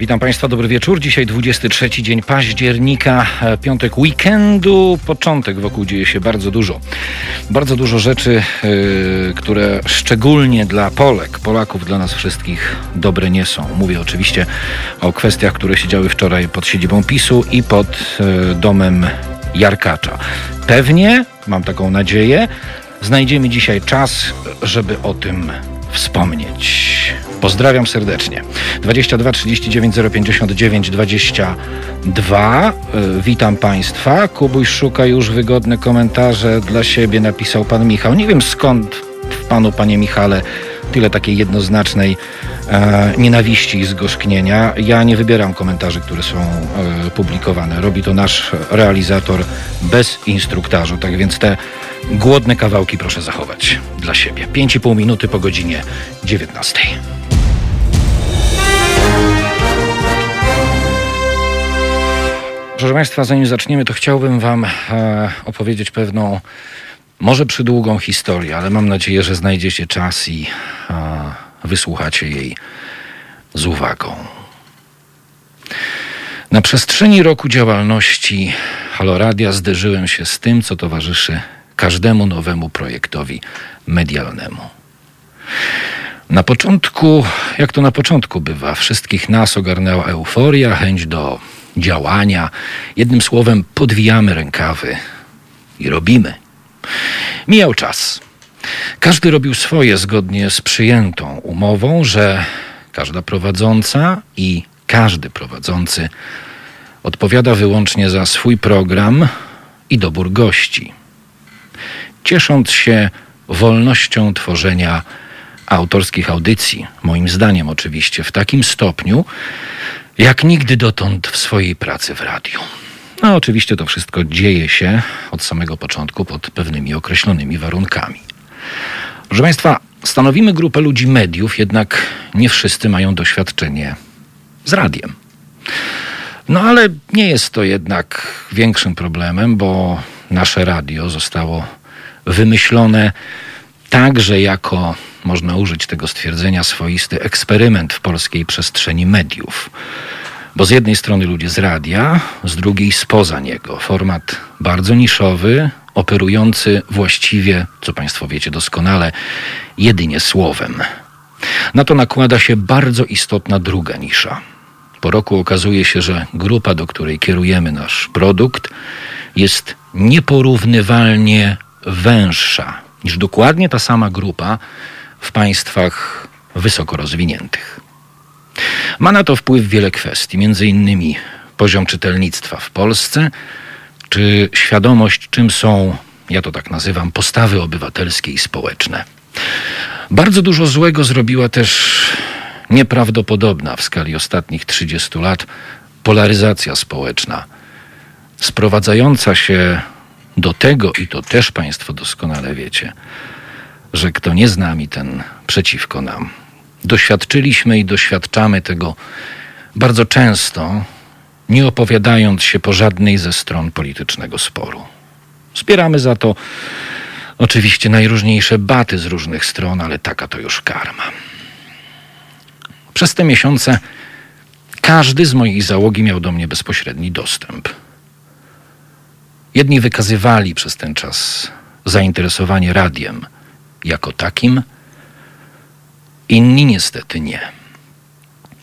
Witam Państwa, dobry wieczór. Dzisiaj 23 dzień października, e, piątek weekendu, początek. Wokół dzieje się bardzo dużo. Bardzo dużo rzeczy, yy, które szczególnie dla Polek, Polaków, dla nas wszystkich dobre nie są. Mówię oczywiście o kwestiach, które się działy wczoraj pod siedzibą PiSu i pod yy, domem Jarkacza. Pewnie, mam taką nadzieję, znajdziemy dzisiaj czas, żeby o tym wspomnieć. Pozdrawiam serdecznie. 22 39 059 22. Witam Państwa. Kubuś szuka już wygodne komentarze dla siebie, napisał Pan Michał. Nie wiem skąd w Panu, Panie Michale, tyle takiej jednoznacznej e, nienawiści i zgorzknienia. Ja nie wybieram komentarzy, które są e, publikowane. Robi to nasz realizator bez instruktażu. Tak więc te głodne kawałki proszę zachować dla siebie. 5,5 minuty po godzinie 19. Proszę Państwa, zanim zaczniemy, to chciałbym Wam e, opowiedzieć pewną, może przydługą historię, ale mam nadzieję, że znajdziecie czas i e, wysłuchacie jej z uwagą. Na przestrzeni roku działalności Haloradia zderzyłem się z tym, co towarzyszy każdemu nowemu projektowi medialnemu. Na początku, jak to na początku bywa, wszystkich nas ogarnęła euforia, chęć do działania. Jednym słowem, podwijamy rękawy i robimy. Mijał czas. Każdy robił swoje zgodnie z przyjętą umową, że każda prowadząca i każdy prowadzący odpowiada wyłącznie za swój program i dobór gości. Ciesząc się wolnością tworzenia autorskich audycji, moim zdaniem oczywiście, w takim stopniu, jak nigdy dotąd w swojej pracy w radiu. No, oczywiście to wszystko dzieje się od samego początku pod pewnymi określonymi warunkami. Proszę Państwa, stanowimy grupę ludzi mediów, jednak nie wszyscy mają doświadczenie z radiem. No ale nie jest to jednak większym problemem, bo nasze radio zostało wymyślone także jako, można użyć tego stwierdzenia, swoisty eksperyment w polskiej przestrzeni mediów. Bo z jednej strony ludzie z radia, z drugiej spoza niego. Format bardzo niszowy, operujący właściwie, co Państwo wiecie doskonale, jedynie słowem. Na to nakłada się bardzo istotna druga nisza. Po roku okazuje się, że grupa, do której kierujemy nasz produkt, jest nieporównywalnie węższa niż dokładnie ta sama grupa w państwach wysoko rozwiniętych. Ma na to wpływ wiele kwestii, między innymi poziom czytelnictwa w Polsce, czy świadomość, czym są, ja to tak nazywam, postawy obywatelskie i społeczne. Bardzo dużo złego zrobiła też nieprawdopodobna w skali ostatnich 30 lat polaryzacja społeczna, sprowadzająca się do tego, i to też Państwo doskonale wiecie, że kto nie z nami, ten przeciwko nam. Doświadczyliśmy i doświadczamy tego bardzo często, nie opowiadając się po żadnej ze stron politycznego sporu. Zbieramy za to oczywiście najróżniejsze baty z różnych stron, ale taka to już karma. Przez te miesiące każdy z moich załogi miał do mnie bezpośredni dostęp. Jedni wykazywali przez ten czas zainteresowanie radiem jako takim, inni niestety nie.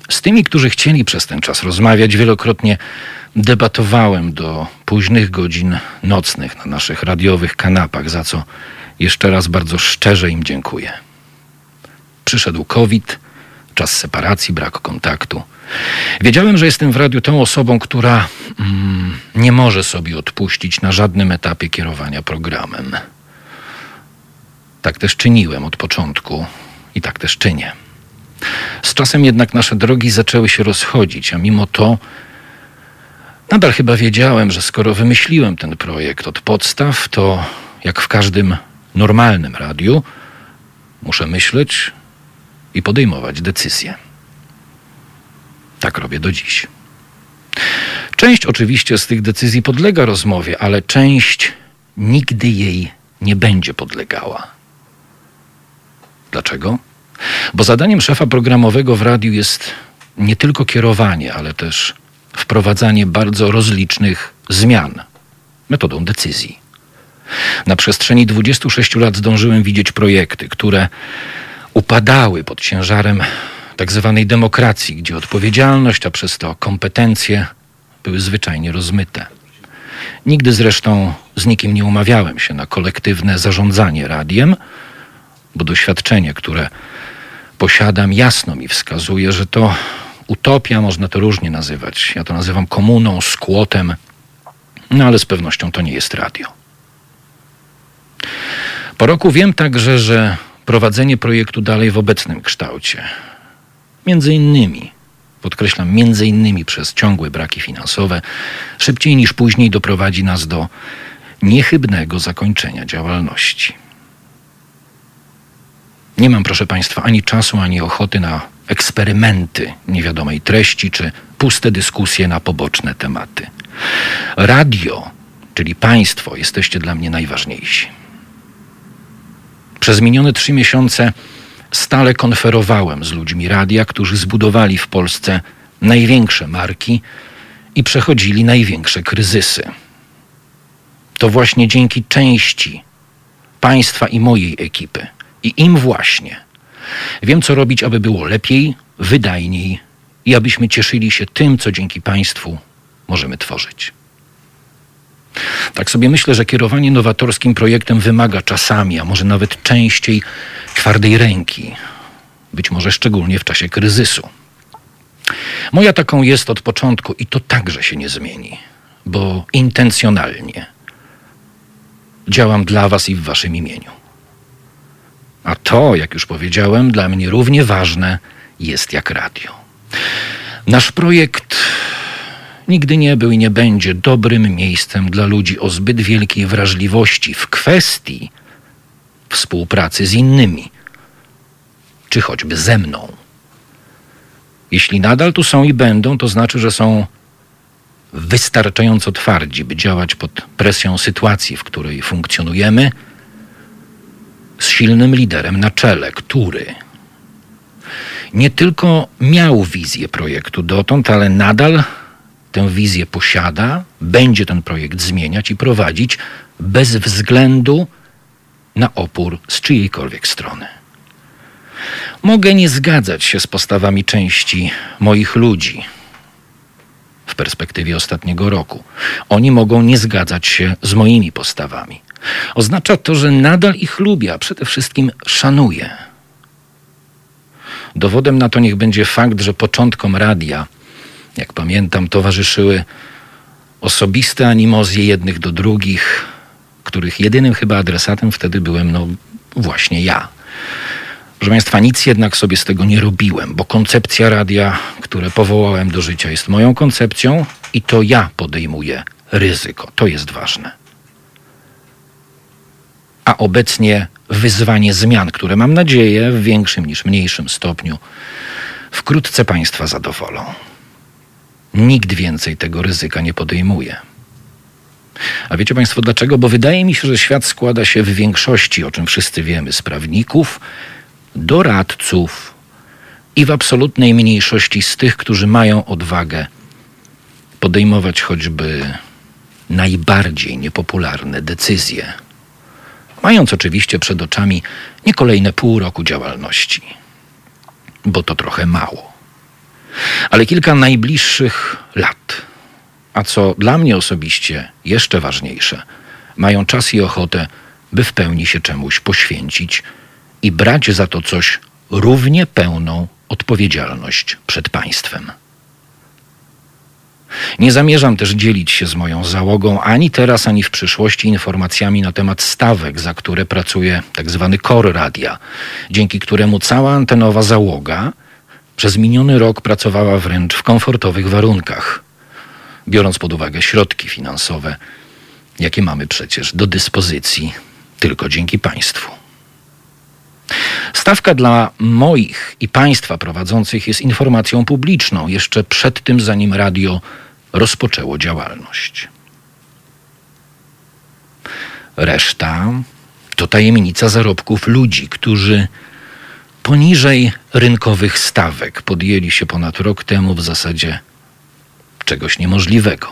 Z tymi, którzy chcieli przez ten czas rozmawiać, wielokrotnie debatowałem do późnych godzin nocnych na naszych radiowych kanapach, za co jeszcze raz bardzo szczerze im dziękuję. Przyszedł COVID, czas separacji, brak kontaktu. Wiedziałem, że jestem w radiu tą osobą, która mm, nie może sobie odpuścić na żadnym etapie kierowania programem. Tak też czyniłem od początku i tak też czynię. Z czasem jednak nasze drogi zaczęły się rozchodzić, a mimo to nadal chyba wiedziałem, że skoro wymyśliłem ten projekt od podstaw, to jak w każdym normalnym radiu, muszę myśleć i podejmować decyzje. Tak robię do dziś. Część oczywiście z tych decyzji podlega rozmowie, ale część nigdy jej nie będzie podlegała. Dlaczego? Bo zadaniem szefa programowego w radiu jest nie tylko kierowanie, ale też wprowadzanie bardzo rozlicznych zmian metodą decyzji. Na przestrzeni 26 lat zdążyłem widzieć projekty, które upadały pod ciężarem tak zwanej demokracji, gdzie odpowiedzialność, a przez to kompetencje były zwyczajnie rozmyte. Nigdy zresztą z nikim nie umawiałem się na kolektywne zarządzanie radiem, bo doświadczenie, które posiadam, jasno mi wskazuje, że to utopia, można to różnie nazywać. Ja to nazywam komuną, skłotem, no ale z pewnością to nie jest radio. Po roku wiem także, że prowadzenie projektu dalej w obecnym kształcie, między innymi, podkreślam, między innymi przez ciągłe braki finansowe, szybciej niż później doprowadzi nas do niechybnego zakończenia działalności. Nie mam, proszę Państwa, ani czasu, ani ochoty na eksperymenty niewiadomej treści czy puste dyskusje na poboczne tematy. Radio, czyli Państwo, jesteście dla mnie najważniejsi. Przez minione trzy miesiące stale konferowałem z ludźmi radia, którzy zbudowali w Polsce największe marki i przechodzili największe kryzysy. To właśnie dzięki części państwa i mojej ekipy i im właśnie wiem, co robić, aby było lepiej, wydajniej i abyśmy cieszyli się tym, co dzięki państwu możemy tworzyć. Tak sobie myślę, że kierowanie nowatorskim projektem wymaga czasami, a może nawet częściej twardej ręki, być może szczególnie w czasie kryzysu. Moja taką jest od początku i to także się nie zmieni, bo intencjonalnie działam dla Was i w Waszym imieniu. A to, jak już powiedziałem, dla mnie równie ważne jest jak radio. Nasz projekt nigdy nie był i nie będzie dobrym miejscem dla ludzi o zbyt wielkiej wrażliwości w kwestii współpracy z innymi, czy choćby ze mną. Jeśli nadal tu są i będą, to znaczy, że są wystarczająco twardzi, by działać pod presją sytuacji, w której funkcjonujemy, z silnym liderem na czele, który nie tylko miał wizję projektu dotąd, ale nadal tę wizję posiada, będzie ten projekt zmieniać i prowadzić bez względu na opór z czyjejkolwiek strony. Mogę nie zgadzać się z postawami części moich ludzi w perspektywie ostatniego roku. Oni mogą nie zgadzać się z moimi postawami. Oznacza to, że nadal ich lubię, a przede wszystkim szanuję. Dowodem na to niech będzie fakt, że początkom radia jak pamiętam, towarzyszyły osobiste animozje jednych do drugich, których jedynym chyba adresatem wtedy byłem, no właśnie ja. Proszę Państwa, nic jednak sobie z tego nie robiłem, bo koncepcja radia, które powołałem do życia, jest moją koncepcją i to ja podejmuję ryzyko. To jest ważne. A obecnie wyzwanie zmian, które mam nadzieję w większym niż mniejszym stopniu wkrótce Państwa zadowolą. Nikt więcej tego ryzyka nie podejmuje. A wiecie Państwo dlaczego? Bo wydaje mi się, że świat składa się w większości, o czym wszyscy wiemy, z prawników, doradców i w absolutnej mniejszości z tych, którzy mają odwagę podejmować choćby najbardziej niepopularne decyzje, mając oczywiście przed oczami nie kolejne pół roku działalności, bo to trochę mało ale kilka najbliższych lat. A co dla mnie osobiście jeszcze ważniejsze, mają czas i ochotę, by w pełni się czemuś poświęcić i brać za to coś równie pełną odpowiedzialność przed państwem. Nie zamierzam też dzielić się z moją załogą ani teraz, ani w przyszłości informacjami na temat stawek, za które pracuje tzw. Tak core radia, dzięki któremu cała antenowa załoga przez miniony rok pracowała wręcz w komfortowych warunkach, biorąc pod uwagę środki finansowe, jakie mamy przecież do dyspozycji tylko dzięki państwu. Stawka dla moich i państwa prowadzących jest informacją publiczną jeszcze przed tym, zanim radio rozpoczęło działalność. Reszta to tajemnica zarobków ludzi, którzy poniżej rynkowych stawek podjęli się ponad rok temu w zasadzie czegoś niemożliwego.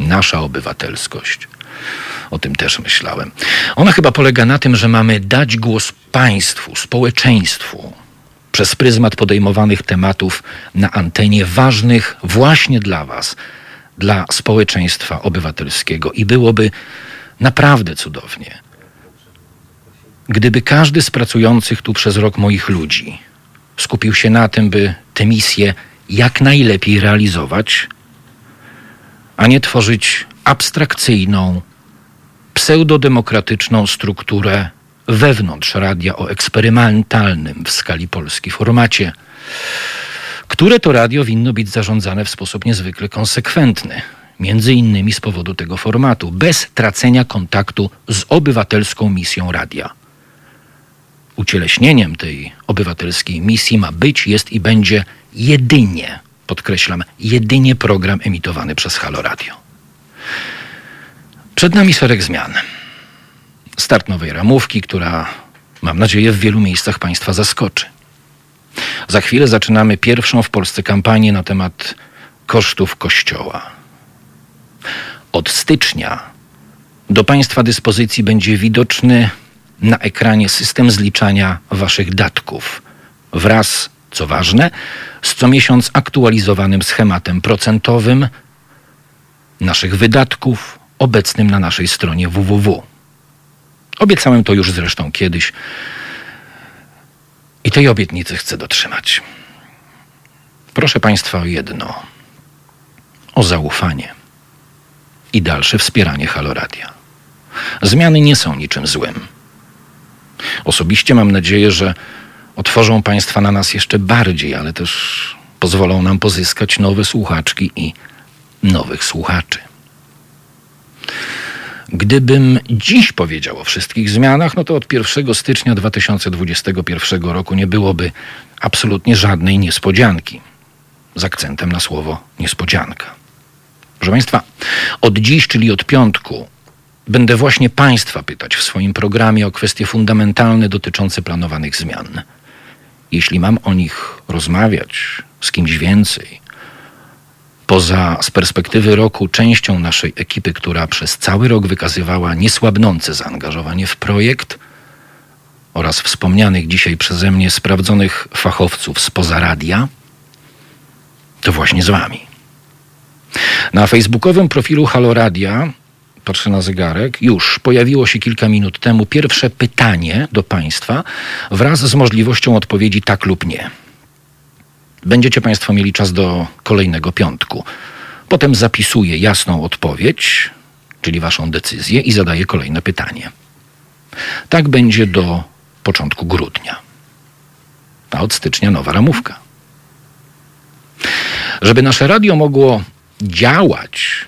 Nasza obywatelskość. O tym też myślałem. Ona chyba polega na tym, że mamy dać głos państwu, społeczeństwu przez pryzmat podejmowanych tematów na antenie ważnych właśnie dla Was, dla społeczeństwa obywatelskiego. I byłoby naprawdę cudownie, gdyby każdy z pracujących tu przez rok moich ludzi skupił się na tym, by tę misję jak najlepiej realizować, a nie tworzyć abstrakcyjną, pseudodemokratyczną strukturę wewnątrz radia o eksperymentalnym w skali Polski formacie, które to radio winno być zarządzane w sposób niezwykle konsekwentny, między innymi z powodu tego formatu, bez tracenia kontaktu z obywatelską misją radia. Ucieleśnieniem tej obywatelskiej misji ma być, jest i będzie jedynie, podkreślam, jedynie program emitowany przez Halo Radio. Przed nami szereg zmian. Start nowej ramówki, która mam nadzieję w wielu miejscach Państwa zaskoczy. Za chwilę zaczynamy pierwszą w Polsce kampanię na temat kosztów Kościoła. Od stycznia do Państwa dyspozycji będzie widoczny na ekranie system zliczania Waszych datków wraz, co ważne, z co miesiąc aktualizowanym schematem procentowym naszych wydatków obecnym na naszej stronie www. Obiecałem to już zresztą kiedyś i tej obietnicy chcę dotrzymać. Proszę Państwa o jedno: o zaufanie i dalsze wspieranie Haloradia. Zmiany nie są niczym złym. Osobiście mam nadzieję, że otworzą Państwa na nas jeszcze bardziej, ale też pozwolą nam pozyskać nowe słuchaczki i nowych słuchaczy. Gdybym dziś powiedział o wszystkich zmianach, no to od 1 stycznia 2021 roku nie byłoby absolutnie żadnej niespodzianki. Z akcentem na słowo niespodzianka. Proszę Państwa, od dziś, czyli od piątku, będę właśnie Państwa pytać w swoim programie o kwestie fundamentalne dotyczące planowanych zmian. Jeśli mam o nich rozmawiać z kimś więcej, poza z perspektywy roku częścią naszej ekipy, która przez cały rok wykazywała niesłabnące zaangażowanie w projekt oraz wspomnianych dzisiaj przeze mnie sprawdzonych fachowców spoza radia, to właśnie z Wami. Na facebookowym profilu Halo Radia, patrzę na zegarek, już pojawiło się kilka minut temu pierwsze pytanie do Państwa wraz z możliwością odpowiedzi tak lub nie. Będziecie Państwo mieli czas do kolejnego piątku. Potem zapisuję jasną odpowiedź, czyli Waszą decyzję, i zadaję kolejne pytanie. Tak będzie do początku grudnia. A od stycznia nowa ramówka. Żeby nasze radio mogło działać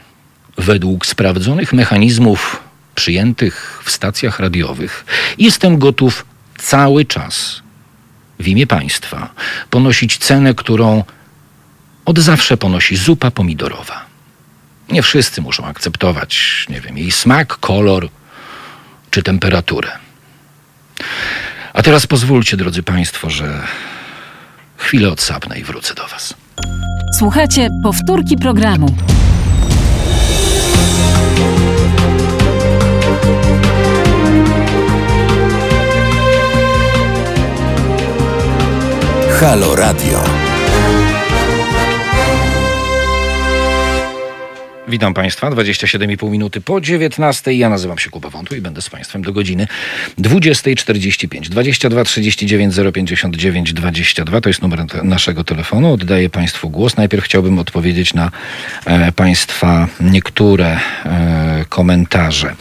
według sprawdzonych mechanizmów przyjętych w stacjach radiowych, jestem gotów cały czas w imię państwa ponosić cenę, którą od zawsze ponosi zupa pomidorowa. Nie wszyscy muszą akceptować, nie wiem, jej smak, kolor czy temperaturę. A teraz pozwólcie, drodzy Państwo, że chwilę odsapnę i wrócę do Was. Słuchajcie powtórki programu. Halo Radio. Witam Państwa, 27,5 minuty po 19. Ja nazywam się Kuba Wątły i będę z Państwem do godziny 20.45. 22 39 059 22 to jest numer naszego telefonu. Oddaję Państwu głos. Najpierw chciałbym odpowiedzieć na e, Państwa niektóre e, komentarze. E,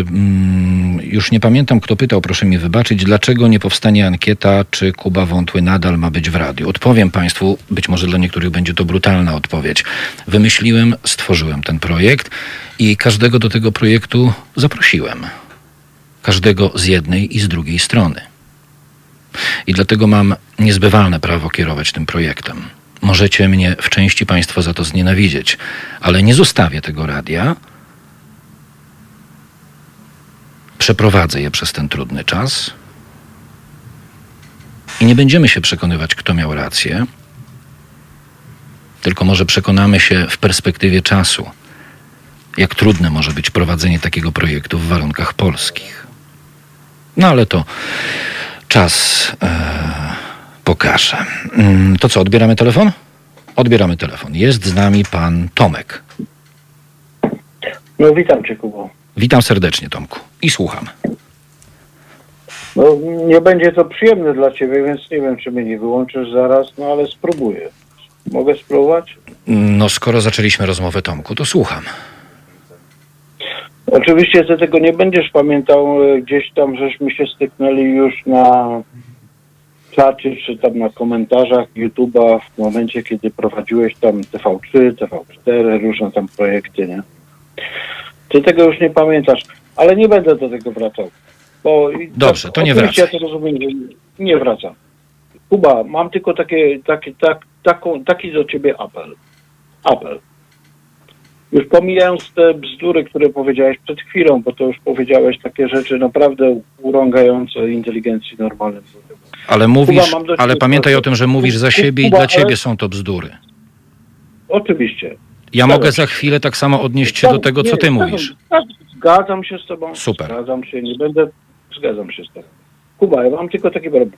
mm, już nie pamiętam, kto pytał, proszę mi wybaczyć, dlaczego nie powstanie ankieta, czy Kuba Wątły nadal ma być w radiu. Odpowiem Państwu, być może dla niektórych będzie to brutalna odpowiedź. Wymyśliłem stworzyłem ten projekt i każdego do tego projektu zaprosiłem. Każdego z jednej i z drugiej strony. I dlatego mam niezbywalne prawo kierować tym projektem. Możecie mnie w części Państwo za to znienawidzieć, ale nie zostawię tego radia przeprowadzę je przez ten trudny czas. I nie będziemy się przekonywać, kto miał rację, tylko może przekonamy się w perspektywie czasu, jak trudne może być prowadzenie takiego projektu w warunkach polskich. No ale to czas e, pokaże. Mm, To co, odbieramy telefon? Odbieramy telefon. Jest z nami pan Tomek. No witam Cię Kubo. Witam serdecznie, Tomku. I słucham. No nie będzie to przyjemne dla Ciebie, więc nie wiem, czy mnie nie wyłączysz zaraz, no ale spróbuję. Mogę spróbować? No, skoro zaczęliśmy rozmowę, Tomku, to słucham. Oczywiście Ty tego nie będziesz pamiętał, e, gdzieś tam żeśmy się styknęli już na czacie, czy tam na komentarzach YouTube'a w momencie, kiedy prowadziłeś tam TV3, TV4, różne tam projekty, nie? Ty tego już nie pamiętasz, ale nie będę do tego wracał. Bo i Dobrze, to nie wracaj. Ja to rozumiem, że nie wracam. Kuba, mam tylko takie, takie, tak, taką, taki do ciebie apel. Apel. Już pomijając te bzdury, które powiedziałeś przed chwilą, bo to już powiedziałeś takie rzeczy naprawdę urągające inteligencji normalnym ludziom. Ale mówisz, Kuba, ale pamiętaj o tym, że mówisz za Kuba, siebie i dla ale- ciebie są to bzdury. Oczywiście. Ja mogę się. za chwilę tak samo odnieść się do tego, co ty zgadzam- mówisz. zgadzam- Zgadzam się z tobą. Super. Zgadzam się, nie będę. Zgadzam się z tobą. Kuba, ja mam tylko taki problem.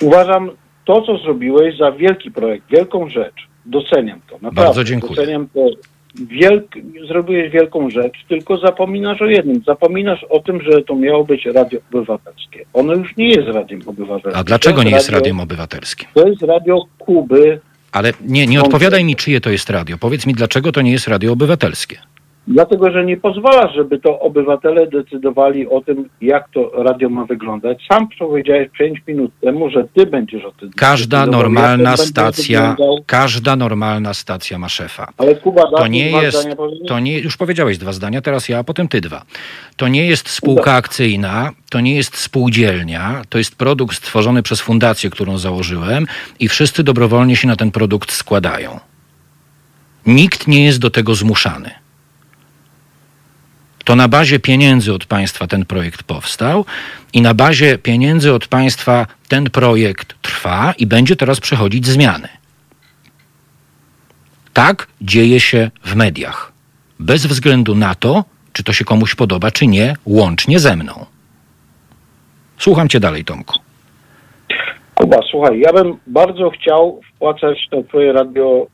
Uważam to, co zrobiłeś za wielki projekt, wielką rzecz. Doceniam to. Naprawdę. Bardzo dziękuję. Doceniam to. Wielk, zrobiłeś wielką rzecz, tylko zapominasz o jednym. Zapominasz o tym, że to miało być radio obywatelskie. Ono już nie jest radiem obywatelskim. A dlaczego nie jest radio- radiem obywatelskim? To jest radio Kuby, Ale nie, nie odpowiadaj mi, czyje to jest radio. Powiedz mi, dlaczego to nie jest radio obywatelskie. Dlatego, że nie pozwalasz, żeby to obywatele decydowali o tym, jak to radio ma wyglądać. Sam powiedziałeś 5 minut temu, że ty będziesz o tym Każda normalna będzie stacja, każda normalna stacja ma szefa. Ale Kuba, To nie jest, to nie, już powiedziałeś dwa zdania, teraz ja, a potem ty dwa. To nie jest spółka akcyjna, to nie jest spółdzielnia, to jest produkt stworzony przez fundację, którą założyłem i wszyscy dobrowolnie się na ten produkt składają. Nikt nie jest do tego zmuszany. To na bazie pieniędzy od państwa ten projekt powstał i na bazie pieniędzy od państwa ten projekt trwa i będzie teraz przechodzić zmiany. Tak dzieje się w mediach. Bez względu na to, czy to się komuś podoba, czy nie, łącznie ze mną. Słucham cię dalej, Tomku. Kuba, słuchaj, ja bym bardzo chciał wpłacać na twoje radio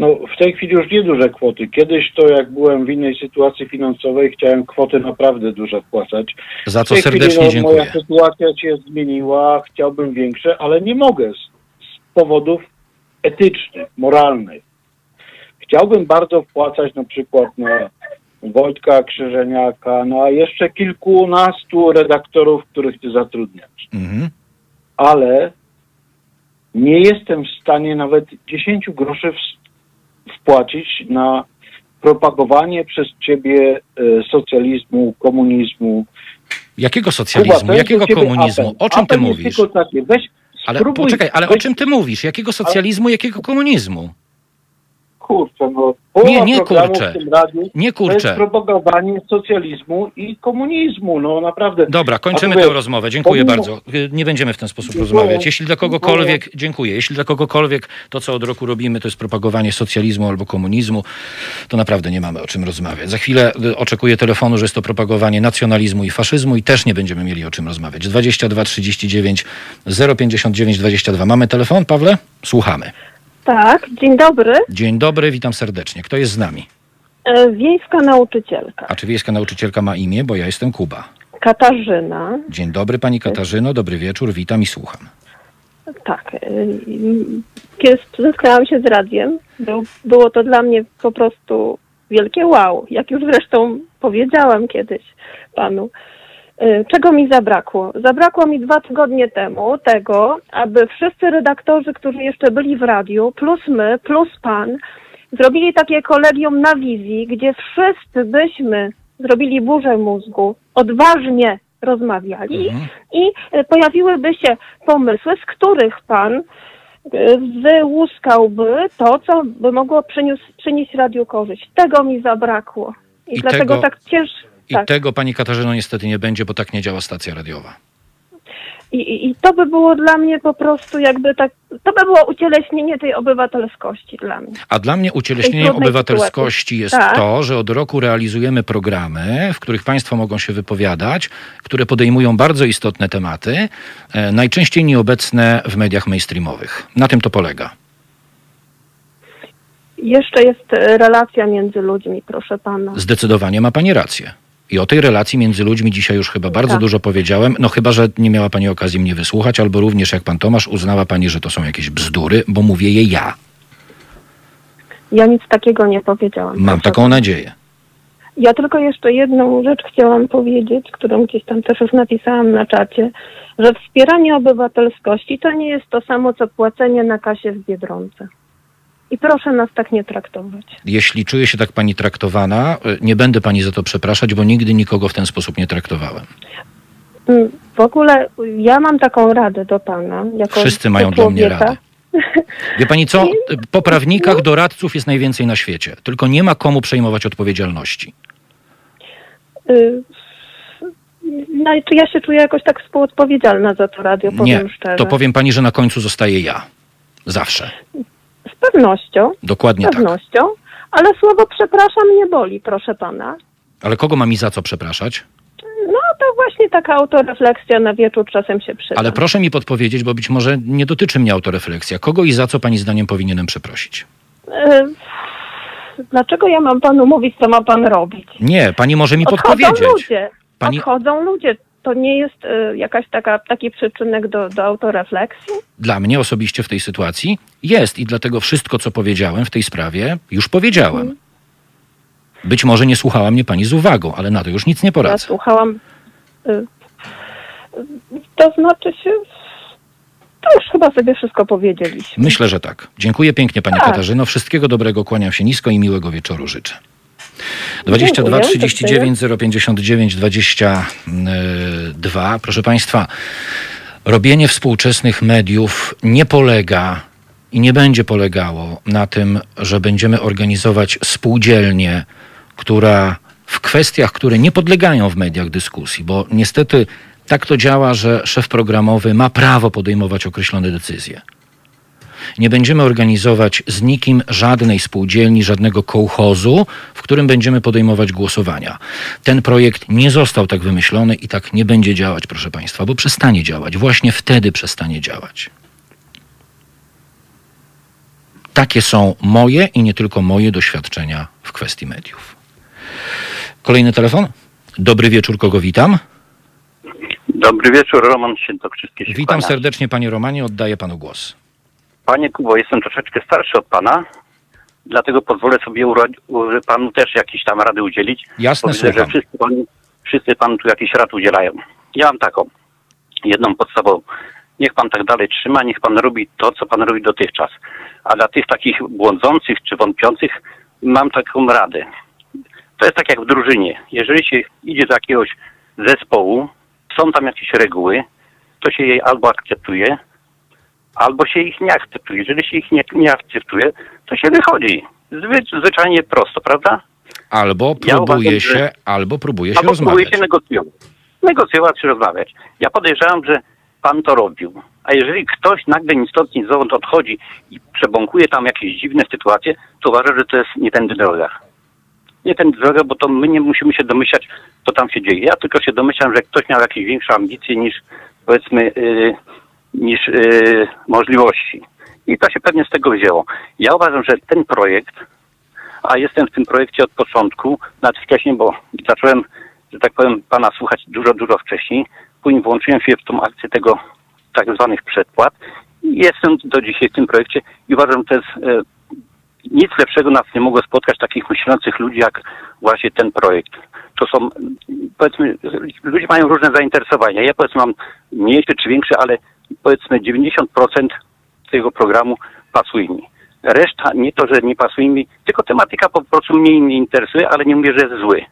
no w tej chwili już nieduże kwoty. Kiedyś to jak byłem w innej sytuacji finansowej, chciałem kwoty naprawdę duże wpłacać. Za co tej chwili, serdecznie no, dziękuję. Moja sytuacja się zmieniła, chciałbym większe, ale nie mogę z, z powodów etycznych, moralnych. Chciałbym bardzo wpłacać na przykład na Wojtka Krzyżeniaka, na jeszcze kilkunastu redaktorów, których ty zatrudniasz. Mhm. Ale nie jestem w stanie nawet 10 groszy w, wpłacić na propagowanie przez ciebie e, socjalizmu, komunizmu, Jakiego Kuba, socjalizmu, jest jakiego komunizmu? apel. O czym ty Apel jest mówisz? Takie, weź, Ale spróbuj, poczekaj, ale o weź, czym ty mówisz? Jakiego socjalizmu, jakiego komunizmu? Kurczę, no, połowa Nie, nie, kurczę. w tym radiu Nie to jest kurczę. propagowanie socjalizmu i komunizmu, no naprawdę. Dobra, kończymy A tę rozmowę. Dziękuję pomimo- bardzo. Y, Nie będziemy w ten sposób Dziękuję. rozmawiać. Jeśli dla kogokolwiek, dziękuję. Jeśli dla kogokolwiek to, co od roku robimy, to jest propagowanie socjalizmu albo komunizmu, to naprawdę nie mamy o czym rozmawiać. Za chwilę y, oczekuję telefonu, że jest to propagowanie nacjonalizmu i faszyzmu i też nie będziemy mieli o czym rozmawiać. 22 39 059 22. Mamy telefon, Pawle? Słuchamy. Tak, dzień dobry. Dzień dobry, witam serdecznie. Kto jest z nami? E, Wiejska nauczycielka. A czy wiejska nauczycielka ma imię? Bo ja jestem Kuba. Katarzyna. Dzień dobry, pani Katarzyno, dobry wieczór, witam i słucham. Tak. e, Kiedy zetknęłam się z radiem, był, było to dla mnie po prostu wielkie wow. Jak już zresztą powiedziałam kiedyś panu. E, Czego mi zabrakło? Zabrakło mi dwa tygodnie temu tego, aby wszyscy redaktorzy, którzy jeszcze byli w radiu, plus my, plus pan, zrobili takie kolegium na wizji, gdzie wszyscy byśmy zrobili burzę mózgu, odważnie rozmawiali Mhm. i e, pojawiłyby się pomysły, z których pan e, wyłuskałby to, co by mogło przynieść radiu korzyść. Tego mi zabrakło. I, I dlatego tego- tak cięż, I tak. tego pani Katarzyno niestety nie będzie, bo tak nie działa stacja radiowa. I, i, to by było dla mnie po prostu jakby tak, to by było ucieleśnienie tej obywatelskości dla mnie. A dla mnie ucieleśnieniem trudnej obywatelskości jest Tak. to, że od roku realizujemy programy, w których Państwo mogą się wypowiadać, które podejmują bardzo istotne tematy, e, najczęściej nieobecne w mediach mainstreamowych. Na tym to polega. Jeszcze jest e, relacja między ludźmi, proszę pana. Zdecydowanie ma Pani rację. I o tej relacji między ludźmi dzisiaj już chyba bardzo Tak. dużo powiedziałem. No chyba, że nie miała Pani okazji mnie wysłuchać, albo również jak Pan Tomasz uznała Pani, że to są jakieś bzdury, bo mówię je ja. Ja nic takiego nie powiedziałam. Mam taką nadzieję. Ja tylko jeszcze jedną rzecz chciałam powiedzieć, którą gdzieś tam też już napisałam na czacie, że wspieranie obywatelskości to nie jest to samo, co płacenie na kasie w Biedronce. I proszę nas tak nie traktować. Jeśli czuje się tak Pani traktowana, y, nie będę Pani za to przepraszać, bo nigdy nikogo w ten sposób nie traktowałem. Mm, W ogóle ja mam taką radę do pana. Jako Wszyscy mają do dla mnie człowieka. radę. Wie pani co? Po prawnikach doradców jest najwięcej na świecie. Tylko nie ma komu przejmować odpowiedzialności. Y, No czy ja się czuję jakoś tak współodpowiedzialna za to radio, powiem Nie, szczerze. to powiem pani, że na końcu zostaje ja. Zawsze. Z pewnością, Dokładnie z tak. pewnością, ale słowo przepraszam nie boli, proszę pana. Ale kogo mam i za co przepraszać? No to właśnie taka autorefleksja na wieczór czasem się przyda. Ale proszę mi podpowiedzieć, bo być może nie dotyczy mnie autorefleksja. Kogo i za co pani zdaniem powinienem przeprosić? Y, Dlaczego ja mam panu mówić, co ma pan robić? Nie, pani może mi Odchodzą podpowiedzieć. ludzie. Pani- Odchodzą ludzie. To nie jest y, jakaś taka, taki przyczynek do, do autorefleksji? Dla mnie osobiście w tej sytuacji jest i dlatego wszystko, co powiedziałem w tej sprawie, już powiedziałem. Mhm. Być może nie słuchała mnie pani z uwagą, ale na to już nic nie Ja poradzę. słuchałam. Y, y, to znaczy się. To już chyba sobie wszystko powiedzieliśmy. Myślę, że tak. Dziękuję pięknie Pani Tak. Katarzyno. Wszystkiego dobrego, kłaniam się nisko i miłego wieczoru życzę. 22 Dziękuję, 39 059 22. Proszę Państwa, robienie współczesnych mediów nie polega i nie będzie polegało na tym, że będziemy organizować spółdzielnię, która w kwestiach, które nie podlegają w mediach dyskusji, bo niestety tak to działa, że szef programowy ma prawo podejmować określone decyzje. Nie będziemy organizować z nikim żadnej spółdzielni, żadnego kołchozu, w którym będziemy podejmować głosowania. Ten projekt nie został tak wymyślony i tak nie będzie działać, proszę Państwa, bo przestanie działać. Właśnie wtedy przestanie działać. Takie są moje i nie tylko moje doświadczenia w kwestii mediów. Kolejny telefon. Dobry wieczór, kogo witam? Dobry wieczór, Roman Świętokrzyski. Witam serdecznie, panie Romanie, oddaję panu głos. Panie Kubo, jestem troszeczkę starszy od pana, dlatego pozwolę sobie panu też jakieś tam rady udzielić. Jasne, że wszyscy, pan, wszyscy panu tu jakieś rad udzielają. Ja mam taką, jedną podstawową. Niech pan tak dalej trzyma, niech pan robi to, co pan robi dotychczas. A dla tych takich błądzących czy wątpiących mam taką radę. To jest tak jak w drużynie. Jeżeli się idzie do jakiegoś zespołu, są tam jakieś reguły, to się jej albo akceptuje, albo się ich nie akceptuje. Jeżeli się ich nie, nie akceptuje, to się wychodzi. Zwy, zwyczajnie prosto, prawda? Albo Ja próbuje uważam, się, że- albo próbuje się Albo próbuje rozmawiać. się negocjować. Negocjować czy rozmawiać. Ja podejrzewam, że pan to robił. A jeżeli ktoś nagle ni stąd, ni zowąd odchodzi i przebąkuje tam jakieś dziwne sytuacje, to uważam, że to jest nie tędy droga. Nie tędy droga, bo to my nie musimy się domyślać, co tam się dzieje. Ja tylko się domyślam, że ktoś miał jakieś większe ambicje niż, powiedzmy, yy, niż yy, możliwości. I to się pewnie z tego wzięło. Ja uważam, że ten projekt, a jestem w tym projekcie od początku, nawet wcześniej, bo zacząłem, że tak powiem, pana słuchać dużo, dużo wcześniej. Później włączyłem się w tą akcję tego tak zwanych przedpłat jestem do dzisiaj w tym projekcie i uważam, że to jest e, nic lepszego nas nie mogło spotkać takich myślących ludzi jak właśnie ten projekt. To są, powiedzmy, ludzie mają różne zainteresowania. Ja powiedzmy mam mniejsze czy większe, ale powiedzmy 90% tego programu pasuje mi. Reszta nie to, że nie pasuje mi, tylko tematyka po prostu mnie nie interesuje, ale nie mówię, że jest zły.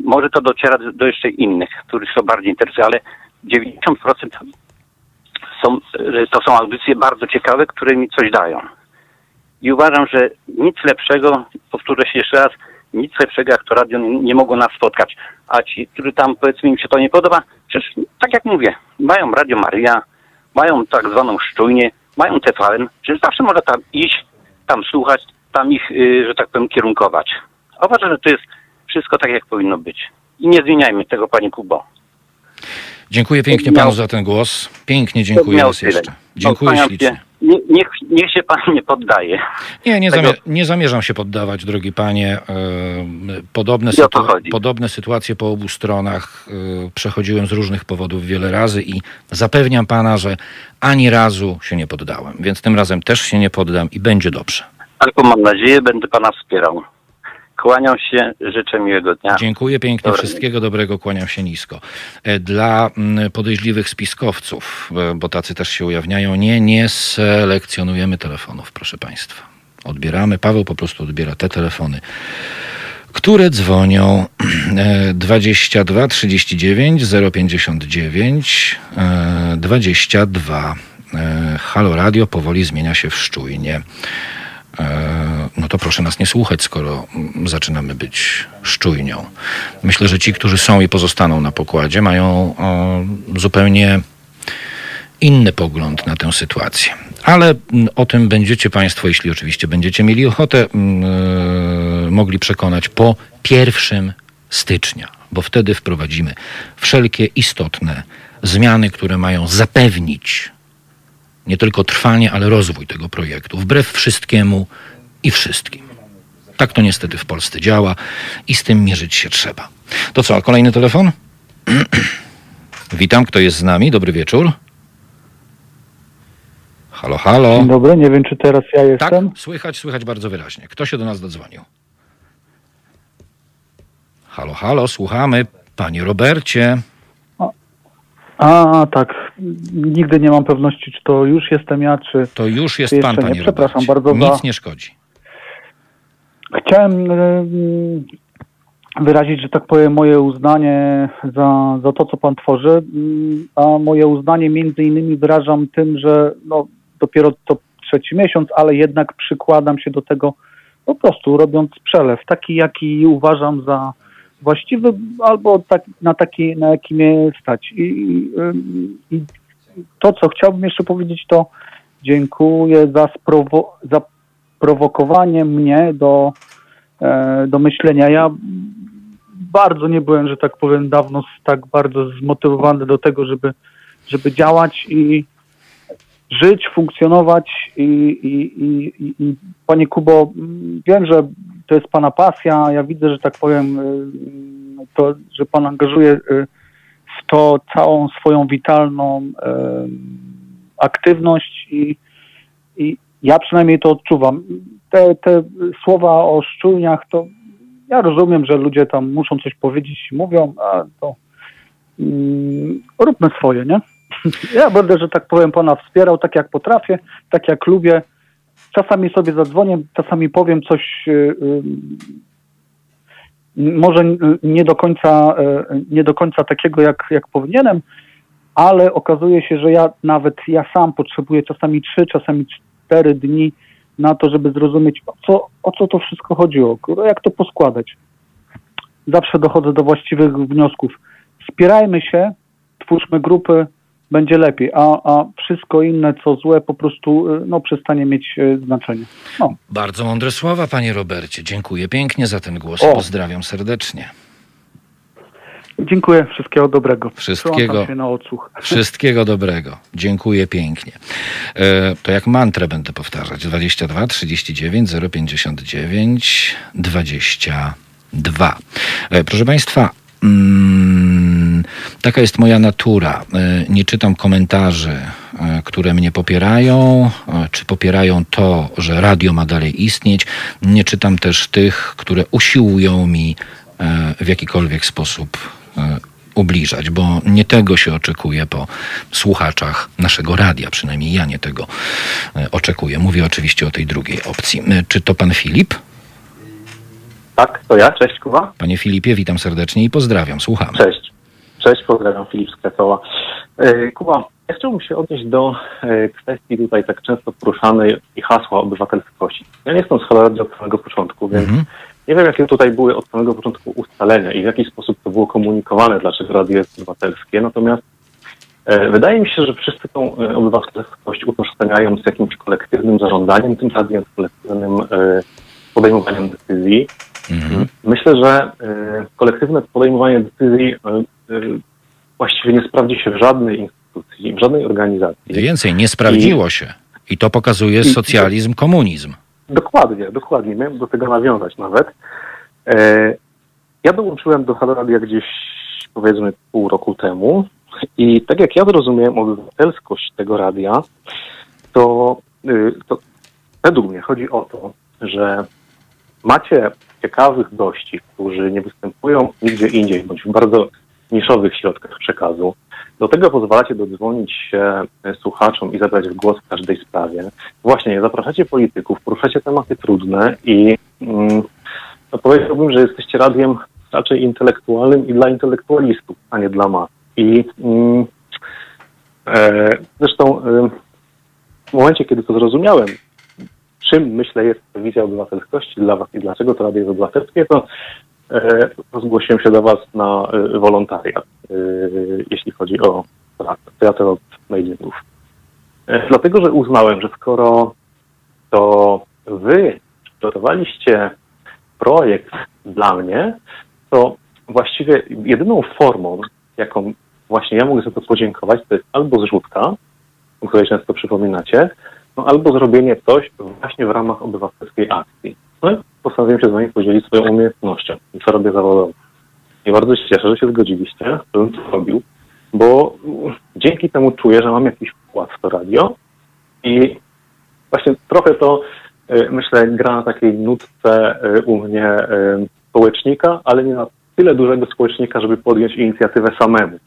Może to dociera do- jeszcze innych, których są bardziej interesują, ale 90% są, to są audycje bardzo ciekawe, które mi coś dają. I uważam, że nic lepszego, powtórzę się jeszcze raz, nic lepszego jak to radio nie, nie mogło nas spotkać. A ci, którzy tam powiedzmy im się to nie podoba, przecież tak jak mówię, mają Radio Maria, mają tak zwaną szczujnię, mają TVN, przecież zawsze można tam iść, tam słuchać, tam ich, y, że tak powiem, kierunkować. A uważam, że to jest wszystko tak, jak powinno być. I nie zmieniajmy tego, Panie Kubo. Dziękuję pięknie miał- panu za ten głos. Pięknie dziękuję raz jeszcze. Dziękuję ślicznie. Nie, niech, niech się Pan nie poddaje. Nie, nie, Tego- zamie- nie zamierzam się poddawać, drogi panie. E, Podobne, sytu- podobne sytuacje po obu stronach e, przechodziłem z różnych powodów wiele razy i zapewniam pana, że ani razu się nie poddałem. Więc tym razem też się nie poddam i będzie dobrze. Albo mam nadzieję, będę Pana wspierał. Kłaniam się, życzę miłego dnia. Dziękuję pięknie, Dobra. wszystkiego dobrego, kłaniam się nisko. E, Dla mm, podejrzliwych spiskowców, e, bo tacy też się ujawniają, nie, nie selekcjonujemy telefonów, proszę Państwa. Odbieramy, Paweł po prostu odbiera te telefony, które dzwonią e, 22 39 059 e, 22. E, Halo Radio powoli zmienia się w szczujnie. E, no to proszę nas nie słuchać, skoro mm, zaczynamy być szczujnią. Myślę, że ci, którzy są i pozostaną na pokładzie, mają zupełnie inny pogląd na tę sytuację. Ale mm, o tym będziecie Państwo, jeśli oczywiście będziecie mieli ochotę, mm, e, mogli przekonać po 1 stycznia, bo wtedy wprowadzimy wszelkie istotne zmiany, które mają zapewnić nie tylko trwanie, ale rozwój tego projektu, wbrew wszystkiemu i wszystkim. Tak to niestety w Polsce działa i z tym mierzyć się trzeba. To co, kolejny telefon? Witam, kto jest z nami? Dobry wieczór. Halo, halo. Dzień dobry, nie wiem czy teraz ja Tak, jestem. słychać, słychać bardzo wyraźnie. Kto się do nas dodzwonił? Halo, halo, słuchamy. Panie Robercie. A, tak. Nigdy nie mam pewności, czy to już jestem ja, czy... To już jest pan, nie. panie Przepraszam Robercie. bardzo za- Nic nie szkodzi. Chciałem ym, wyrazić, że tak powiem, moje uznanie za, za to, co pan tworzy, a moje uznanie między innymi wyrażam tym, że no, dopiero to trzeci miesiąc, ale jednak przykładam się do tego po prostu robiąc przelew, taki jaki uważam za właściwy, albo tak, na taki, na jaki mnie stać. I, i, I to, co chciałbym jeszcze powiedzieć, to dziękuję za, sprowo- za prowokowanie mnie do, e, do myślenia. Ja bardzo nie byłem, że tak powiem, dawno tak bardzo zmotywowany do tego, żeby, żeby działać i żyć, funkcjonować i, i, i, i, Panie Kubo, wiem, że to jest Pana pasja, ja widzę, że tak powiem, y, to, że Pan angażuje y, w to całą swoją witalną em, aktywność i, i ja przynajmniej to odczuwam. Te, te słowa o szczujniach, to ja rozumiem, że ludzie tam muszą coś powiedzieć mówią, a to mm, róbmy swoje, nie? Ja będę, że tak powiem, pana wspierał tak jak potrafię, tak jak lubię. Czasami sobie zadzwonię, czasami powiem coś y, y, może nie do końca, y, nie do końca takiego, jak, jak powinienem, ale okazuje się, że ja nawet ja sam potrzebuję czasami trzy, czasami cztery dni na to, żeby zrozumieć, o co, o co to wszystko chodziło, jak to poskładać. Zawsze dochodzę do właściwych wniosków. Wspierajmy się, twórzmy grupy, będzie lepiej, a, a wszystko inne, co złe, po prostu y, no, przestanie mieć y, znaczenie. No. Bardzo mądre słowa, panie Robercie. Dziękuję pięknie za ten głos. O. Pozdrawiam serdecznie. Dziękuję, wszystkiego dobrego. Wszystkiego. Wszystkiego dobrego. Dziękuję pięknie. E, to jak mantrę będę powtarzać. 22 39 059 22. E, proszę Państwa, mm, taka jest moja natura. E, nie czytam komentarzy, e, które mnie popierają, e, czy popierają to, że radio ma dalej istnieć. Nie czytam też tych, które usiłują mi w jakikolwiek sposób ubliżać, bo nie tego się oczekuje po słuchaczach naszego radia, przynajmniej ja nie tego oczekuję. Mówię oczywiście o tej drugiej opcji. Czy to pan Filip? Tak, to ja. Cześć, Kuba. Panie Filipie, witam serdecznie i pozdrawiam. Słuchamy. Cześć. Cześć, pozdrawiam, Filip z Krakowa. E, Kuba, ja chciałbym się odnieść do e, kwestii tutaj tak często poruszanej i hasła obywatelskości. Ja nie jestem z Radio od samego początku, więc Mhm. Nie wiem, jakie tutaj były od samego początku ustalenia i w jaki sposób to było komunikowane, dlaczego radio jest obywatelskie, natomiast e, wydaje mi się, że wszyscy tą obywatelskość utożsamiają z jakimś kolektywnym zarządzaniem tym radiem, z kolektywnym e, podejmowaniem decyzji. Mhm. Myślę, że e, kolektywne podejmowanie decyzji e, e, właściwie nie sprawdzi się w żadnej instytucji, w żadnej organizacji. Więcej, nie sprawdziło się. I to pokazuje socjalizm, komunizm. Dokładnie, dokładnie. Miałem do tego nawiązać nawet. Ja dołączyłem do Haloradia gdzieś powiedzmy pół roku temu i tak jak ja zrozumiałem obywatelskość tego radia, to, to według mnie chodzi o to, że macie ciekawych gości, którzy nie występują nigdzie indziej, bądź w bardzo niszowych środkach przekazu. Do tego pozwalacie dodzwonić się e, słuchaczom i zabrać głos w każdej sprawie. Właśnie, zapraszacie polityków, poruszacie tematy trudne i mm, no powiedziałbym, że jesteście radiem raczej intelektualnym i dla intelektualistów, a nie dla mas. I mm, e, zresztą e, w momencie, kiedy to zrozumiałem, czym myślę jest wizja obywatelskości dla Was i dlaczego to radio jest obywatelskie, to e, zgłosiłem się do Was na e, wolontariat, e, jeśli chodzi o. Teatr od. E, dlatego, że uznałem, że skoro to Wy przygotowaliście projekt dla mnie, to właściwie jedyną formą, jaką właśnie ja mogę za to podziękować, to jest albo zrzutka, o której często przypominacie, no albo zrobienie coś właśnie w ramach obywatelskiej akcji. No i postanowiłem się z wami podzielić swoją umiejętnością co robię zawodowo. I bardzo się cieszę, że się zgodziliście, żebym to robił, bo dzięki temu czuję, że mam jakiś wkład w to radio i właśnie trochę to, y, myślę, gra na takiej nutce y, u mnie y, społecznika, ale nie na tyle dużego społecznika, żeby podjąć inicjatywę samemu.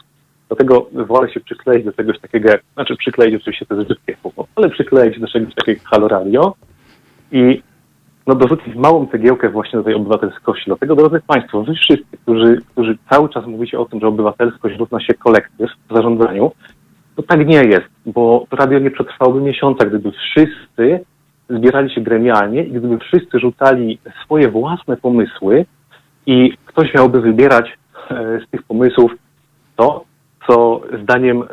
Dlatego wolę się przykleić do czegoś takiego, jak, znaczy przykleić oczywiście to jest brzydkie słowo, ale przykleić do czegoś takiego jak Halo i no, dorzucić małą cegiełkę właśnie do tej obywatelskości. Dlatego, drodzy Państwo, Wy wszyscy, którzy, którzy cały czas mówicie o tym, że obywatelskość równa się kolektyw w zarządzaniu, to tak nie jest, bo to radio nie przetrwałoby miesiąca, gdyby wszyscy zbierali się gremialnie i gdyby wszyscy rzucali swoje własne pomysły i ktoś miałby wybierać e, z tych pomysłów to, co zdaniem e,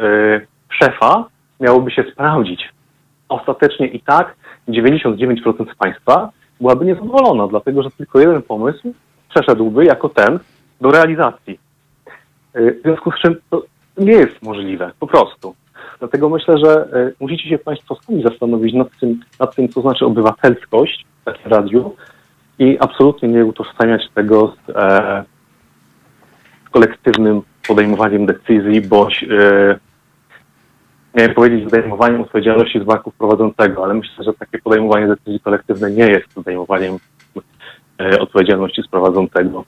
szefa miałoby się sprawdzić. Ostatecznie i tak 99% z Państwa byłaby niezadowolona, dlatego że tylko jeden pomysł przeszedłby jako ten do realizacji. E, W związku z czym to nie jest możliwe, po prostu. Dlatego myślę, że e, musicie się Państwo sami zastanowić nad tym, nad tym co znaczy obywatelskość w takim radiu i absolutnie nie utożsamiać tego z e, kolektywnym podejmowaniem decyzji, bądź e, miałem powiedzieć zdejmowaniem odpowiedzialności z banków prowadzącego, ale myślę, że takie podejmowanie decyzji kolektywne nie jest podejmowaniem e, odpowiedzialności z prowadzącego.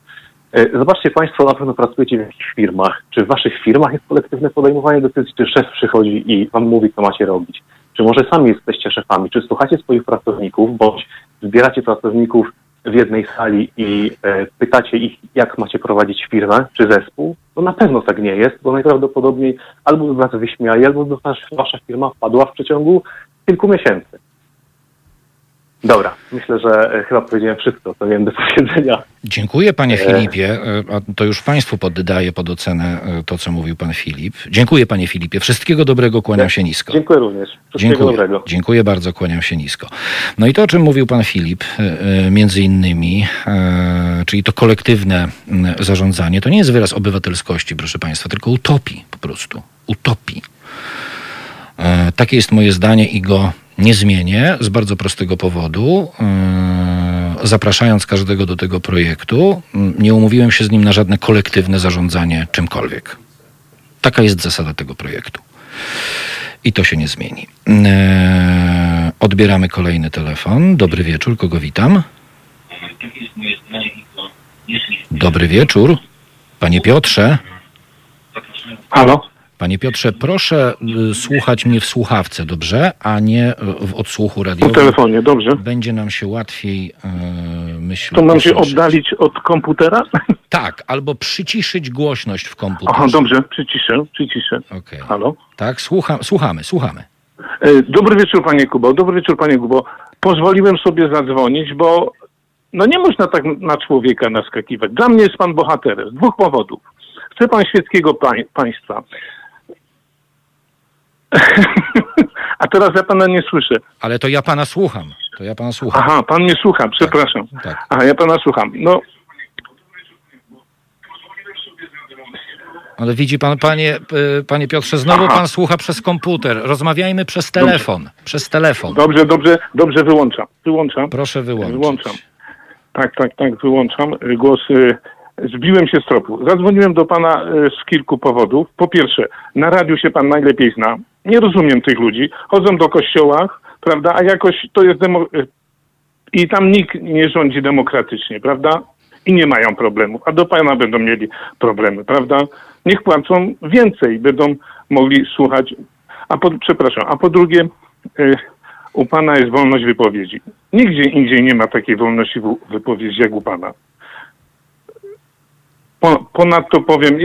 E, Zobaczcie Państwo, na pewno pracujecie w jakichś firmach. Czy w Waszych firmach jest kolektywne podejmowanie decyzji, czy szef przychodzi i Wam mówi, co macie robić? Czy może sami jesteście szefami? Czy słuchacie swoich pracowników, bądź zbieracie pracowników w jednej sali i e, pytacie ich, jak macie prowadzić firmę czy zespół? No na pewno tak nie jest, bo najprawdopodobniej albo by Was wyśmiali, albo by was, Wasza firma wpadła w przeciągu kilku miesięcy. Dobra, myślę, że e, chyba powiedziałem wszystko, co miałem do powiedzenia. Dziękuję panie E. Filipie. E, a To już państwu poddaję pod ocenę to, co mówił pan Filip. Dziękuję panie Filipie. Wszystkiego dobrego, kłaniam się nisko. Dziękuję również. Wszystkiego Dziękuję. dobrego. Dziękuję bardzo, kłaniam się nisko. No i to, o czym mówił pan Filip, między innymi, czyli to kolektywne zarządzanie, to nie jest wyraz obywatelskości, proszę państwa, tylko utopii po prostu. Utopii. E, Takie jest moje zdanie i go nie zmienię z bardzo prostego powodu. E, Zapraszając każdego do tego projektu, nie umówiłem się z nim na żadne kolektywne zarządzanie czymkolwiek. Taka jest zasada tego projektu. I to się nie zmieni. E, odbieramy kolejny telefon. Dobry wieczór, kogo witam? Dobry wieczór. Panie Piotrze. Halo? Panie Piotrze, proszę y, słuchać mnie w słuchawce, dobrze? A nie w odsłuchu Po radiowym. telefonie, dobrze. Będzie nam się łatwiej, y, myślę, To mam się oddalić od komputera? Tak, albo przyciszyć głośność w komputerze. Aha, dobrze, przyciszę, przyciszę. Okej. Halo? Tak, słucha, słuchamy, słuchamy. E, Dobry wieczór, panie Kubo. Dobry wieczór, panie Kubo. Pozwoliłem sobie zadzwonić, bo No nie można tak na człowieka naskakiwać. Dla mnie jest pan bohaterem z dwóch powodów. Chce pan świeckiego pań, państwa. A teraz ja pana nie słyszę. Ale to ja pana słucham. To ja pana słucham. Aha, pan mnie słucha, przepraszam. tak. Aha, ja pana słucham. No, Ale widzi pan, panie, y, panie Piotrze, znowu Aha. pan słucha przez komputer. Rozmawiajmy przez telefon. Przez telefon. dobrze, dobrze, dobrze, wyłączam. Wyłączam. Proszę wyłączyć. Wyłączam. Tak, tak, tak, wyłączam. Głos. y, Zbiłem się z tropu. Zadzwoniłem do pana y, z kilku powodów. Po pierwsze, na radiu się pan najlepiej zna. Nie rozumiem tych ludzi. Chodzą do kościołach, prawda, a jakoś to jest demo... I tam nikt nie rządzi demokratycznie, prawda? I nie mają problemów. A do pana będą mieli problemy, prawda? Niech płacą więcej, będą mogli słuchać. A po, przepraszam, a po drugie, y, u pana jest wolność wypowiedzi. Nigdzie indziej nie ma takiej wolności wypowiedzi jak u pana. Po, ponadto powiem,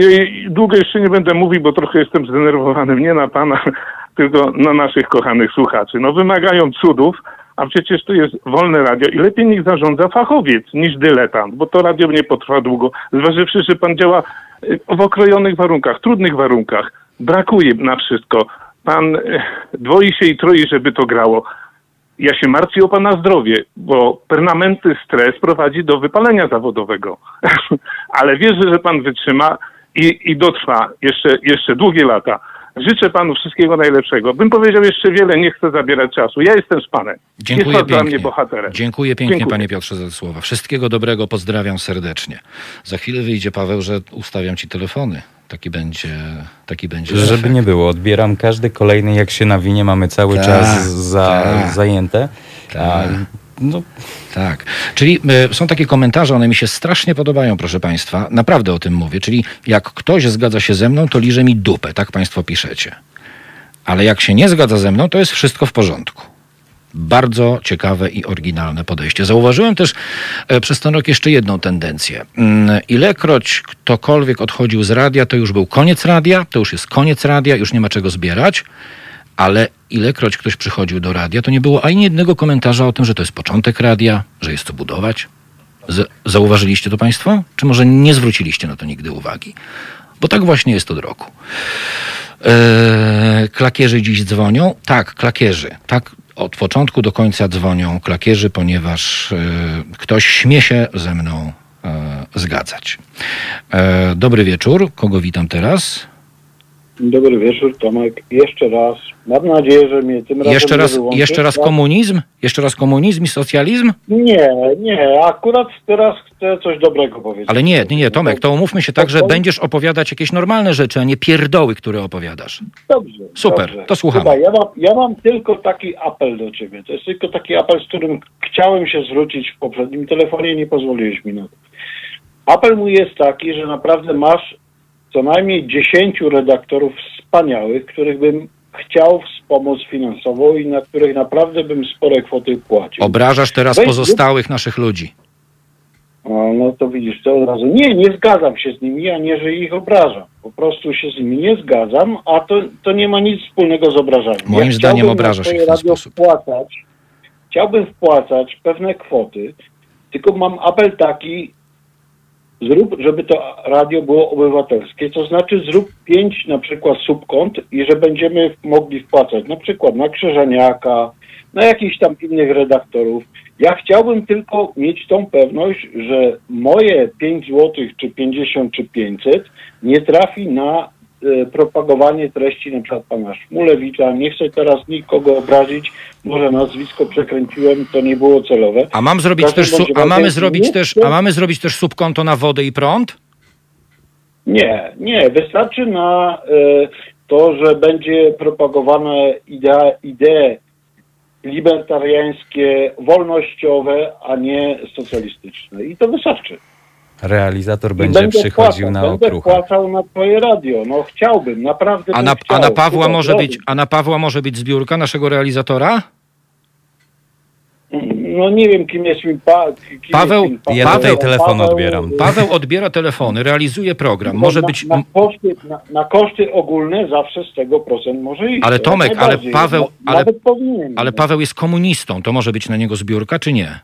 długo jeszcze nie będę mówił, bo trochę jestem zdenerwowany nie na pana, tylko na naszych kochanych słuchaczy. No wymagają cudów, a przecież to jest wolne radio i lepiej niech zarządza fachowiec niż dyletant, bo to radio nie potrwa długo. Zważywszy, że pan działa y, w okrojonych warunkach, trudnych warunkach, brakuje na wszystko. Pan y, dwoi się i troi, żeby to grało. Ja się martwię o pana zdrowie, bo permanentny stres prowadzi do wypalenia zawodowego. Ale wierzę, że pan wytrzyma i, i dotrwa jeszcze, jeszcze długie lata. Życzę panu wszystkiego najlepszego. Bym powiedział jeszcze wiele, nie chcę zabierać czasu. Ja jestem z panem. Dziękuję jest pan dla mnie pięknie. bohaterem. Dziękuję pięknie, Dziękuję. panie Piotrze, za słowa. Wszystkiego dobrego, pozdrawiam serdecznie. Za chwilę wyjdzie Paweł, że ustawiam ci telefony. Taki będzie, taki będzie Żeby efekt. nie było, odbieram każdy kolejny, jak się nawinie, mamy cały Tak, czas za, tak. zajęte. A, Tak. no, Tak. Czyli y, są takie komentarze, one mi się strasznie podobają, proszę Państwa. Naprawdę o tym mówię. Czyli jak ktoś zgadza się ze mną, to liże mi dupę, tak Państwo piszecie. Ale jak się nie zgadza ze mną, to jest wszystko w porządku. Bardzo ciekawe i oryginalne podejście. Zauważyłem też e, przez ten rok jeszcze jedną tendencję. Mm, Ilekroć ktokolwiek odchodził z radia, to już był koniec radia, to już jest koniec radia, już nie ma czego zbierać, ale ilekroć ktoś przychodził do radia, to nie było ani jednego komentarza o tym, że to jest początek radia, że jest co budować. Z- zauważyliście to Państwo? Czy może nie zwróciliście na to nigdy uwagi? Bo tak właśnie jest od roku. Eee, klakierzy dziś dzwonią? Tak, klakierzy. Tak, od początku do końca dzwonią klakierzy, ponieważ e, ktoś śmie się ze mną e, zgadzać. E, dobry wieczór. Kogo witam teraz? Dobry wieczór, Tomek. Jeszcze raz. Mam nadzieję, że mnie tym razem Jeszcze nie raz, wyłączysz, jeszcze raz komunizm? Jeszcze raz komunizm i socjalizm? Nie, nie. Akurat teraz chcę coś dobrego powiedzieć. Ale nie, nie, nie, Tomek, to umówmy się tak, że będziesz opowiadać jakieś normalne rzeczy, a nie pierdoły, które opowiadasz. Dobrze. Super, dobrze. to słuchamy. Słuchaj, ja, mam, ja mam tylko taki apel do ciebie. To jest tylko taki apel, z którym chciałem się zwrócić w poprzednim telefonie, nie pozwoliłeś mi na to. Apel mój jest taki, że naprawdę masz co najmniej 10 redaktorów wspaniałych, których bym chciał wspomóc finansowo i na których naprawdę bym spore kwoty płacił. Obrażasz teraz Weź- pozostałych naszych ludzi. O, no to widzisz, to od razu. Nie, nie zgadzam się z nimi, a nie, że ich obrażam. Po prostu się z nimi nie zgadzam, a to, to nie ma nic wspólnego z obrażaniem. Moim zdaniem chciałbym obrażasz ich w ten sposób. Wpłacać, chciałbym wpłacać pewne kwoty, tylko mam apel taki, zrób, żeby to radio było obywatelskie, to znaczy zrób pięć na przykład subkont i że będziemy mogli wpłacać na przykład na Krzyżaniaka, na jakichś tam innych redaktorów. Ja chciałbym tylko mieć tą pewność, że moje 5 zł, czy 50, czy 500 nie trafi na propagowanie treści na przykład pana Szmulewicza. Nie chcę teraz nikogo obrazić, może nazwisko przekręciłem, to nie było celowe. A mam zrobić też, su- a mamy zrobić też, a mamy zrobić też subkonto na wodę i prąd? Nie, nie. Wystarczy na e, to, że będzie propagowane idea, idee libertariańskie, wolnościowe, a nie socjalistyczne. I to wystarczy. Realizator będzie będę przychodził płacał, na Będę okruchach. płacał na twoje radio. No chciałbym, naprawdę A bym na, a chciał. na Pawła może być, a na Pawła może być zbiórka naszego realizatora? No nie wiem, kim jest mi pa, kim Paweł- jest mi pa- Ja tutaj telefon odbieram. Paweł odbiera telefony, realizuje program. Może na, być. Na koszty, na, na koszty ogólne zawsze z tego procent może iść. Ale To Tomek, ale najbardziej. Paweł- Na- ale- Nawet powinien. Ale Paweł jest komunistą, to może być na niego zbiórka, czy nie?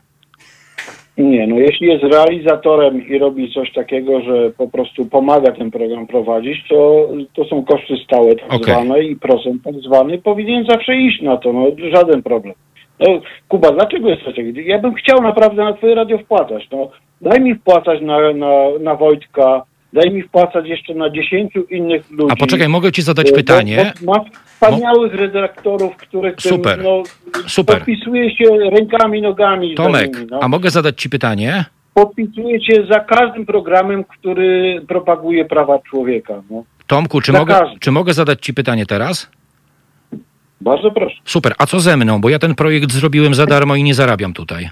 Nie, no jeśli jest realizatorem i robi coś takiego, że po prostu pomaga ten program prowadzić, to, to są koszty stałe tak Okej. zwane i procent tak zwany powinien zawsze iść na to, no żaden problem. No Kuba, dlaczego jest coś takiego? Ja bym chciał naprawdę na twoje radio wpłacać, no daj mi wpłacać na, na, na Wojtka, daj mi wpłacać jeszcze na dziesięciu innych ludzi. A poczekaj, mogę ci zadać Bo- pytanie? Bo masz wspaniałych redaktorów, których tym, Super. no, Super. podpisuje się rękami, nogami. Tomek, nimi, no a mogę zadać ci pytanie? podpisujecie za każdym programem, który propaguje prawa człowieka. No. Tomku, czy Za mogę, każdym. czy mogę zadać ci pytanie teraz? Bardzo proszę. Super, a co ze mną? Bo ja ten projekt zrobiłem za darmo i nie zarabiam tutaj.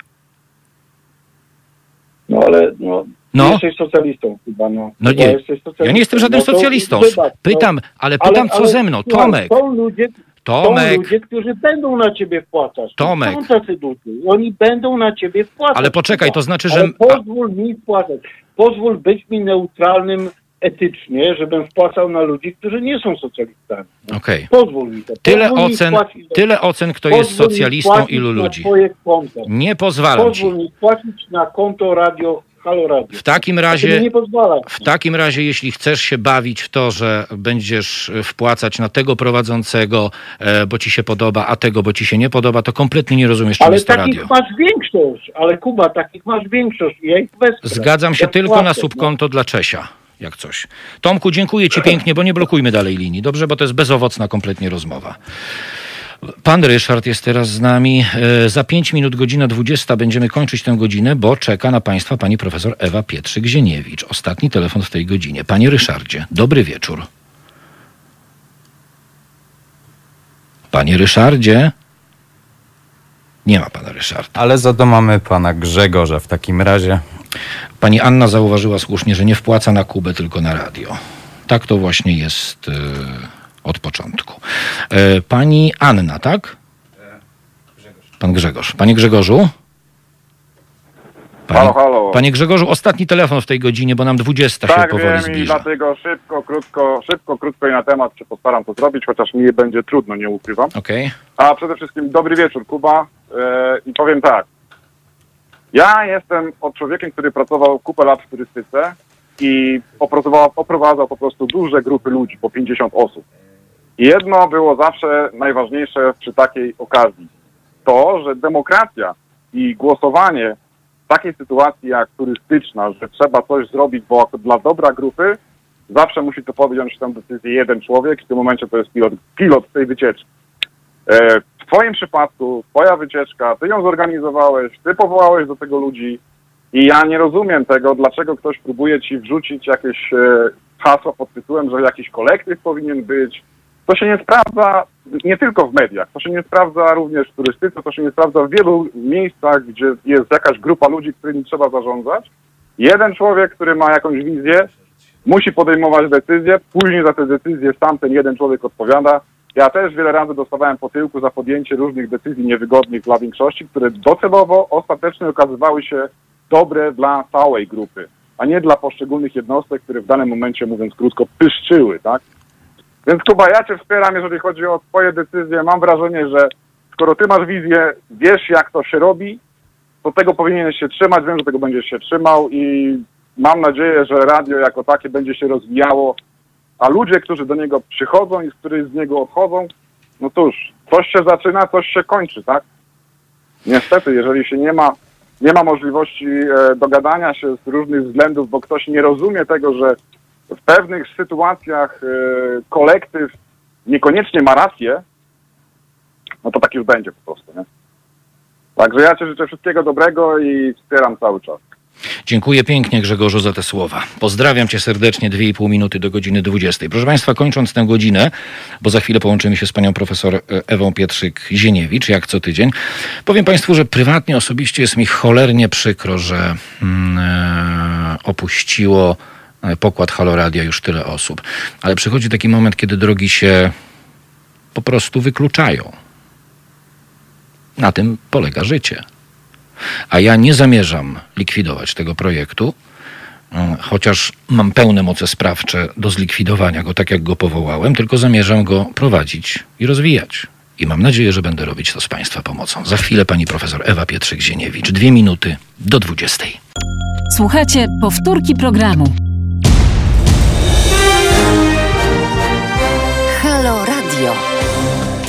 No ale no, No. jesteś socjalistą chyba. No, No Chyba nie, jesteś socjalistą. ja nie jestem żadnym No to socjalistą. wybacz, no. Pytam, ale pytam, co ze mną? słuchaj, Tomek, Są ludzie, są Tomek, ludzie, którzy będą na ciebie wpłacać. Tomek. Są tacy ludzie. i Oni będą na ciebie wpłacać. ale poczekaj, to znaczy, że... Ale pozwól mi wpłacać. Pozwól być mi neutralnym etycznie, żebym wpłacał na ludzi, którzy nie są socjalistami. Okej. Pozwól mi to. Tyle Pozwól mi ocen, wpłacić tyle ocen, kto jest Pozwól mi socjalistą, wpłacić ilu na ludzi. Twoje konto. Nie pozwalam ci. Pozwól mi płacić na konto radio Halo Radio. W takim razie... nie pozwala. W takim razie, jeśli chcesz się bawić w to, że będziesz wpłacać na tego prowadzącego, e, bo ci się podoba, a tego, bo ci się nie podoba, to kompletnie nie rozumiesz, czym Ale jest to takich radio. masz większość. Ale Kuba, takich masz większość. i Ja ich. Zgadzam się Ja tylko na płacę, subkonto dla Czesia, jak coś. Tomku, dziękuję ci pięknie, bo nie blokujmy dalej linii, dobrze? Bo to jest bezowocna kompletnie rozmowa. Pan Ryszard jest teraz z nami. E, Za 5 minut, godzina 20, będziemy kończyć tę godzinę, bo czeka na Państwa pani profesor Ewa Pietrzyk-Zieniewicz. Ostatni telefon w tej godzinie. Panie Ryszardzie, dobry wieczór. Panie Ryszardzie? Nie ma pana Ryszarda. Ale za to mamy pana Grzegorza w takim razie. Pani Anna zauważyła słusznie, że nie wpłaca na Kubę, tylko na radio. Tak to właśnie jest e, od początku. E, pani Anna, tak? Pan Grzegorz. Panie Grzegorzu? Panie, Halo, halo. Panie Grzegorzu, ostatni telefon w tej godzinie, bo nam 20 się tak, powoli wiem i zbliża. dlatego szybko, krótko, szybko, krótko i na temat się postaram to zrobić, chociaż mi będzie trudno, nie ukrywam. Okej. A przede wszystkim dobry wieczór, Kuba. E, I powiem tak. Ja jestem od człowiekiem, który pracował kupę lat w turystyce i opracowała- oprowadzał po prostu duże grupy ludzi, po 50 osób. Jedno było zawsze najważniejsze przy takiej okazji. To, że demokracja i głosowanie w takiej sytuacji jak turystyczna, że trzeba coś zrobić bo dla dobra grupy, zawsze musi to podjąć tę decyzję jeden człowiek. W tym momencie to jest pilot, pilot tej wycieczki. E, W twoim przypadku, twoja wycieczka, ty ją zorganizowałeś, ty powołałeś do tego ludzi i ja nie rozumiem tego, dlaczego ktoś próbuje ci wrzucić jakieś e, hasło pod tytułem, że jakiś kolektyw powinien być. To się nie sprawdza nie tylko w mediach, to się nie sprawdza również w turystyce, to się nie sprawdza w wielu miejscach, gdzie jest jakaś grupa ludzi, którymi trzeba zarządzać. Jeden człowiek, który ma jakąś wizję, musi podejmować decyzje, później za te decyzje sam ten jeden człowiek odpowiada. Ja też wiele razy dostawałem po tyłku za podjęcie różnych decyzji niewygodnych dla większości, które docelowo ostatecznie okazywały się dobre dla całej grupy, a nie dla poszczególnych jednostek, które w danym momencie, mówiąc krótko, pyszczyły, tak? Więc Kuba, ja Cię wspieram, jeżeli chodzi o Twoje decyzje. Mam wrażenie, że skoro Ty masz wizję, wiesz jak to się robi, to tego powinieneś się trzymać, wiem, że tego będziesz się trzymał i mam nadzieję, że radio jako takie będzie się rozwijało, a ludzie, którzy do niego przychodzą i z których z niego odchodzą, no cóż, coś się zaczyna, coś się kończy, tak? Niestety, jeżeli się nie ma, nie ma możliwości e, dogadania się z różnych względów, bo ktoś nie rozumie tego, że w pewnych sytuacjach e, kolektyw niekoniecznie ma rację, no to tak już będzie po prostu, nie? Także ja Ci życzę wszystkiego dobrego i wspieram cały czas. Dziękuję pięknie Grzegorzu za te słowa. Pozdrawiam cię serdecznie, 2,5 minuty do godziny 20. Proszę Państwa, kończąc tę godzinę, bo za chwilę połączymy się z panią profesor e, Ewą Pietrzyk-Zieniewicz, jak co tydzień, powiem Państwu, że prywatnie, osobiście jest mi cholernie przykro, że mm, e, opuściło pokład Haloradia już tyle osób. Ale przychodzi taki moment, kiedy drogi się po prostu wykluczają. Na tym polega życie. A ja nie zamierzam likwidować tego projektu, mm, chociaż mam pełne moce sprawcze do zlikwidowania go tak, jak go powołałem, tylko zamierzam go prowadzić i rozwijać. I mam nadzieję, że będę robić to z Państwa pomocą. Za chwilę pani profesor Ewa Pietrzyk-Zieniewicz. Dwie minuty do 20. Słuchajcie powtórki programu.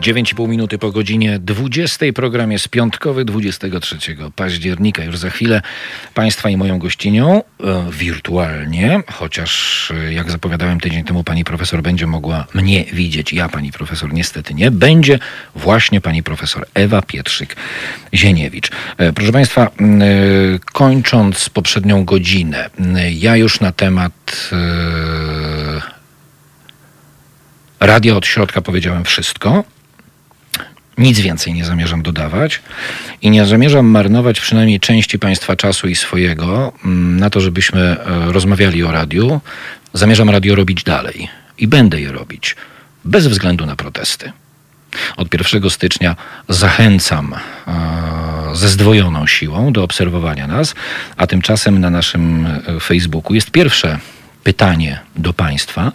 Dziewięć i pół minuty po godzinie 20. Program jest piątkowy 23 października. Już za chwilę Państwa i moją gościnią e, wirtualnie, chociaż e, jak zapowiadałem tydzień temu, pani profesor będzie mogła mnie widzieć. Ja, pani profesor, niestety nie. Będzie właśnie pani profesor Ewa Pietrzyk-Zieniewicz. E, proszę Państwa, e, kończąc poprzednią godzinę, ja już na temat e, radia od środka powiedziałem wszystko. Nic więcej nie zamierzam dodawać i nie zamierzam marnować przynajmniej części Państwa czasu i swojego mm, na to, żebyśmy e, rozmawiali o radiu. Zamierzam radio robić dalej i będę je robić bez względu na protesty. Od 1 stycznia zachęcam e, ze zdwojoną siłą do obserwowania nas, a tymczasem na naszym e, Facebooku jest pierwsze pytanie do Państwa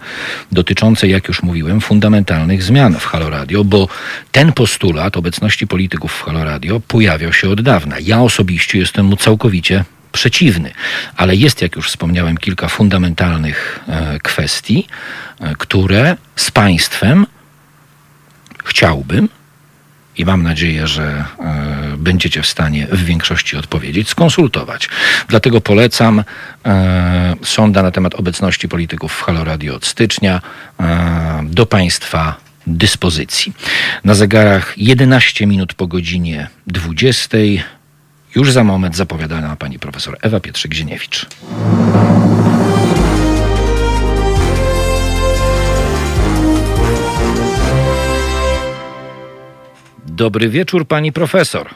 dotyczące, jak już mówiłem, fundamentalnych zmian w Halo Radio, bo ten postulat obecności polityków w Halo Radio pojawiał się od dawna. Ja osobiście jestem mu całkowicie przeciwny, ale jest, jak już wspomniałem, kilka fundamentalnych e, kwestii, e, które z Państwem chciałbym i mam nadzieję, że e, będziecie w stanie w większości odpowiedzieć, skonsultować. Dlatego polecam e, sonda na temat obecności polityków w Halo Radio od stycznia e, do Państwa dyspozycji. Na zegarach 11 minut po godzinie 20. Już za moment zapowiadana pani profesor Ewa Pietrzyk-Zieniewicz. Dobry wieczór, pani profesor.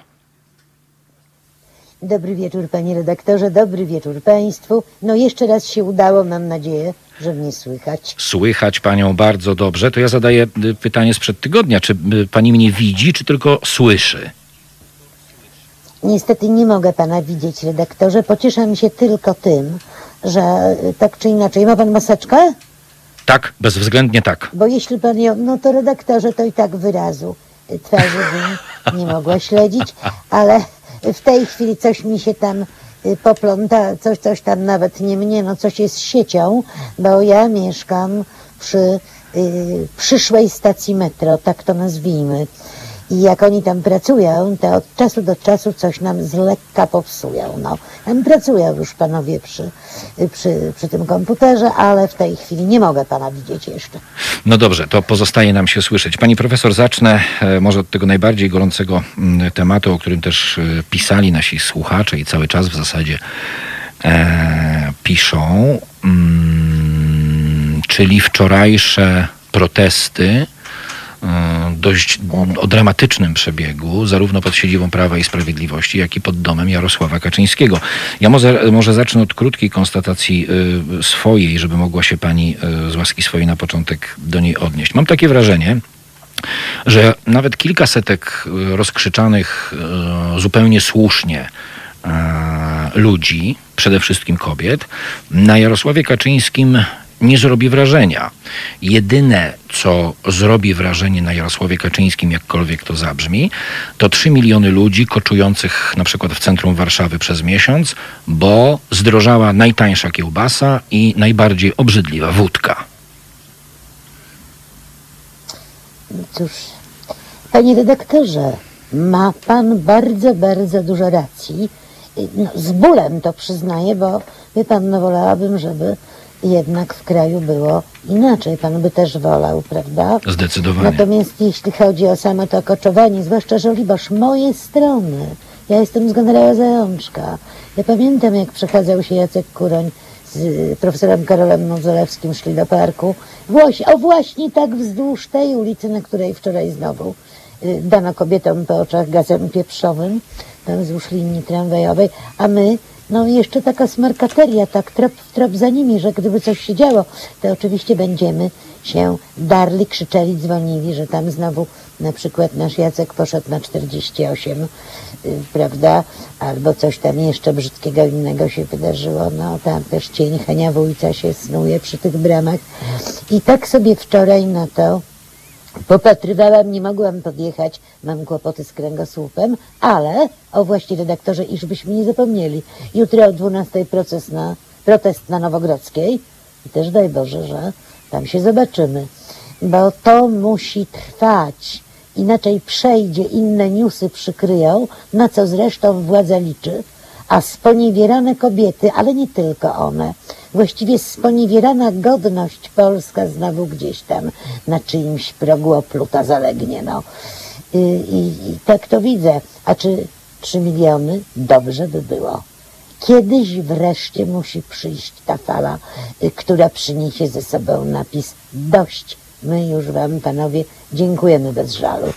Dobry wieczór, panie redaktorze, dobry wieczór państwu. No jeszcze raz się udało, mam nadzieję, że mnie słychać. Słychać panią bardzo dobrze. To ja zadaję y, pytanie sprzed tygodnia. Czy y, pani mnie widzi, czy tylko słyszy? Niestety nie mogę pana widzieć, redaktorze. Pocieszam się tylko tym, że y, tak czy inaczej. Ma pan maseczkę? Tak, bezwzględnie tak. Bo jeśli pan ją, no to redaktorze, to i tak wyrazu twarzy bym nie mogła śledzić, ale w tej chwili coś mi się tam y, popląta, coś, coś tam nawet nie mnie, no coś jest siecią, bo ja mieszkam przy y, przyszłej stacji metro, tak to nazwijmy. I jak oni tam pracują, to od czasu do czasu coś nam z lekka popsują. No, tam pracują już panowie przy, przy, przy tym komputerze, ale w tej chwili nie mogę pana widzieć jeszcze. No dobrze, to pozostaje nam się słyszeć. Pani profesor, zacznę e, może od tego najbardziej gorącego mm, tematu, o którym też e, pisali nasi słuchacze i cały czas w zasadzie e, piszą, mm, czyli wczorajsze protesty dość o dramatycznym przebiegu, zarówno pod siedzibą Prawa i Sprawiedliwości, jak i pod domem Jarosława Kaczyńskiego. Ja może, może zacznę od krótkiej konstatacji y, swojej, żeby mogła się pani y, z łaski swojej na początek do niej odnieść. Mam takie wrażenie, że nawet kilkasetek y, rozkrzyczanych zupełnie słusznie ludzi, przede wszystkim kobiet, na Jarosławie Kaczyńskim nie zrobi wrażenia. Jedyne, co zrobi wrażenie na Jarosławie Kaczyńskim, jakkolwiek to zabrzmi, to 3 miliony ludzi koczujących na przykład w centrum Warszawy przez miesiąc, bo zdrożała najtańsza kiełbasa i najbardziej obrzydliwa wódka. Cóż, panie redaktorze, ma pan bardzo, bardzo dużo racji. No, z bólem to przyznaję, bo wie pan, no wolałabym, żeby jednak w kraju było inaczej. Pan by też wolał, prawda? Zdecydowanie. Natomiast jeśli chodzi o samo to koczowanie, zwłaszcza Żoliborz, moje strony, ja jestem z generała Zajączka. Ja pamiętam, jak przechadzał się Jacek Kuroń z y, profesorem Karolem Mozolewskim szli do parku. O właśnie tak wzdłuż tej ulicy, na której wczoraj znowu y, dano kobietom po oczach gazem pieprzowym, tam wzdłuż linii tramwajowej, a my no i jeszcze taka smarkateria, tak trop w trop za nimi, że gdyby coś się działo, to oczywiście będziemy się darli, krzyczeli, dzwonili, że tam znowu na przykład nasz Jacek poszedł na 48, y, prawda, albo coś tam jeszcze brzydkiego innego się wydarzyło, no tam też cień Henia Wójca się snuje przy tych bramach. I tak sobie wczoraj na to Popatrywałam, nie mogłam podjechać, mam kłopoty z kręgosłupem, ale, o właśnie redaktorze, iż byśmy nie zapomnieli, jutro o 12 proces na, protest na Nowogrodzkiej. I też daj Boże, że tam się zobaczymy, bo to musi trwać, inaczej przejdzie, inne newsy przykryją, na co zresztą władza liczy, a sponiewierane kobiety, ale nie tylko one, właściwie sponiewierana godność polska znowu gdzieś tam na czyimś progu opluta zalegnie, no. I, i, I tak to widzę. A czy trzy miliony? Dobrze by było. Kiedyś wreszcie musi przyjść ta fala, y, która przyniesie ze sobą napis dość. My już wam, panowie, dziękujemy bez żalu.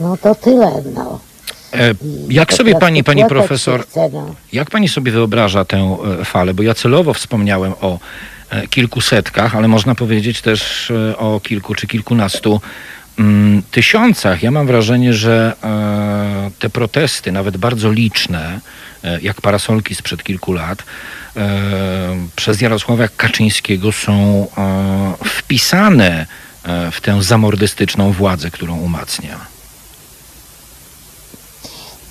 No to tyle, no. E, Jak sobie pani, pani profesor, jak pani sobie wyobraża tę e, falę? Bo ja celowo wspomniałem o e, kilku setkach, ale można powiedzieć też o kilku czy kilkunastu mm, tysiącach. Ja mam wrażenie, że te protesty, nawet bardzo liczne, jak parasolki sprzed kilku lat, przez Jarosława Kaczyńskiego są wpisane w tę zamordystyczną władzę, którą umacnia.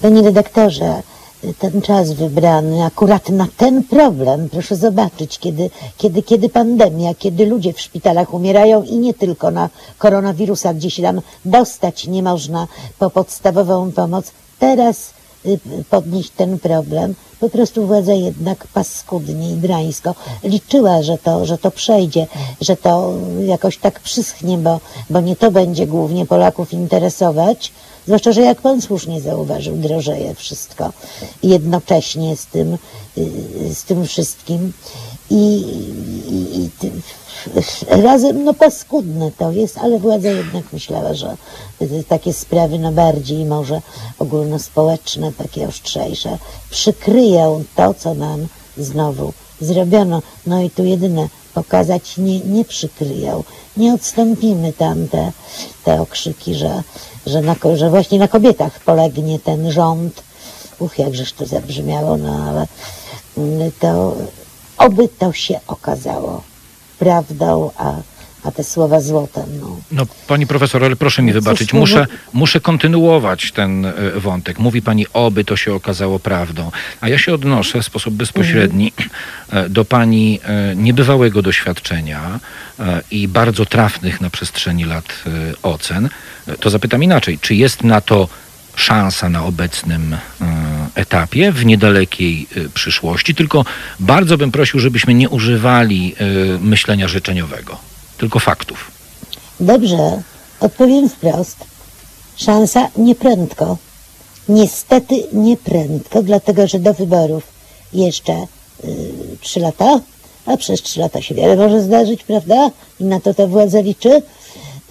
Panie redaktorze, ten czas wybrany akurat na ten problem, proszę zobaczyć, kiedy, kiedy, kiedy pandemia, kiedy ludzie w szpitalach umierają i nie tylko na koronawirusa, gdzie się tam dostać nie można po podstawową pomoc, teraz y, podnieść ten problem. Po prostu władza jednak paskudnie i drańsko liczyła, że to, że to przejdzie, że to jakoś tak przyschnie, bo, bo nie to będzie głównie Polaków interesować, Zwłaszcza, że jak pan słusznie zauważył, drożeje wszystko jednocześnie z tym, y, z tym wszystkim. I, i, i razem, no paskudne to jest, ale władza jednak myślała, że takie sprawy, no bardziej może ogólnospołeczne, takie ostrzejsze, przykryją to, co nam znowu zrobiono. No i tu jedyne pokazać nie, nie przykryją. Nie odstąpimy tam te, te okrzyki, że, że, na, że właśnie na kobietach polegnie ten rząd. Uch, jakżeż to zabrzmiało, no ale mm, to oby to się okazało prawdą, a, a te słowa złotem, no. No, pani profesor, ale proszę mi No wybaczyć, no muszę, bo- muszę kontynuować ten e, wątek. Mówi pani, oby to się okazało prawdą. A ja się odnoszę w sposób bezpośredni e, do pani e, niebywałego doświadczenia i bardzo trafnych na przestrzeni lat ocen. To zapytam inaczej, czy jest na to szansa na obecnym etapie, w niedalekiej przyszłości, tylko bardzo bym prosił, żebyśmy nie używali myślenia życzeniowego, tylko faktów. Dobrze, odpowiem wprost. Szansa nieprędko. Niestety nieprędko, dlatego że do wyborów jeszcze y, trzy lata, a przez trzy lata się wiele może zdarzyć, prawda? I na to ta władza liczy.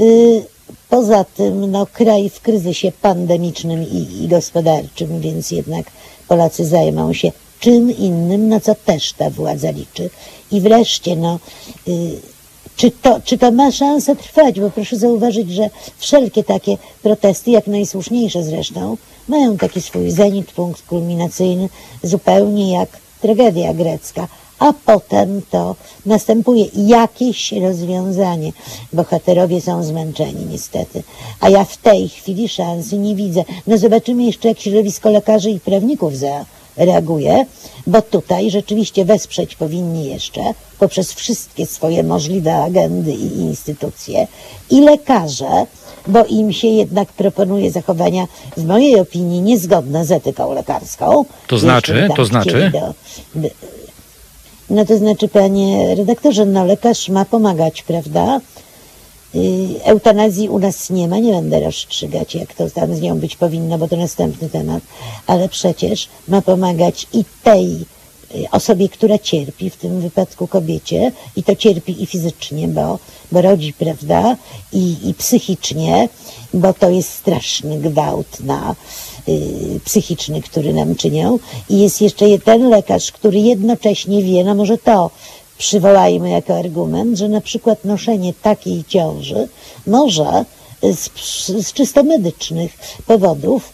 Y, poza tym, no, kraj w kryzysie pandemicznym i, i gospodarczym, więc jednak Polacy zajmą się czym innym, na co też ta władza liczy. I wreszcie, no, y, czy to, czy to ma szansę trwać? Bo proszę zauważyć, że wszelkie takie protesty, jak najsłuszniejsze zresztą, mają taki swój zenit, punkt kulminacyjny, zupełnie jak tragedia grecka. A potem to następuje jakieś rozwiązanie. Bohaterowie są zmęczeni niestety. A ja w tej chwili szansy nie widzę. No zobaczymy jeszcze, jak środowisko lekarzy i prawników zareaguje, bo tutaj rzeczywiście wesprzeć powinni jeszcze poprzez wszystkie swoje możliwe agendy i instytucje i lekarze, bo im się jednak proponuje zachowania, w mojej opinii, niezgodne z etyką lekarską. To znaczy? tam To znaczy? Do, no to znaczy, panie redaktorze, no lekarz ma pomagać, prawda? Eutanazji u nas nie ma, nie będę rozstrzygać, jak to tam z nią być powinno, bo to następny temat, ale przecież ma pomagać i tej y, osobie, która cierpi, w tym wypadku kobiecie, i to cierpi i fizycznie, bo, bo rodzi, prawda, i, i psychicznie, bo to jest straszny gwałt na y, psychiczny, który nam czynią. I jest jeszcze ten lekarz, który jednocześnie wie, no może to przywołajmy jako argument, że na przykład noszenie takiej ciąży może z, z czysto medycznych powodów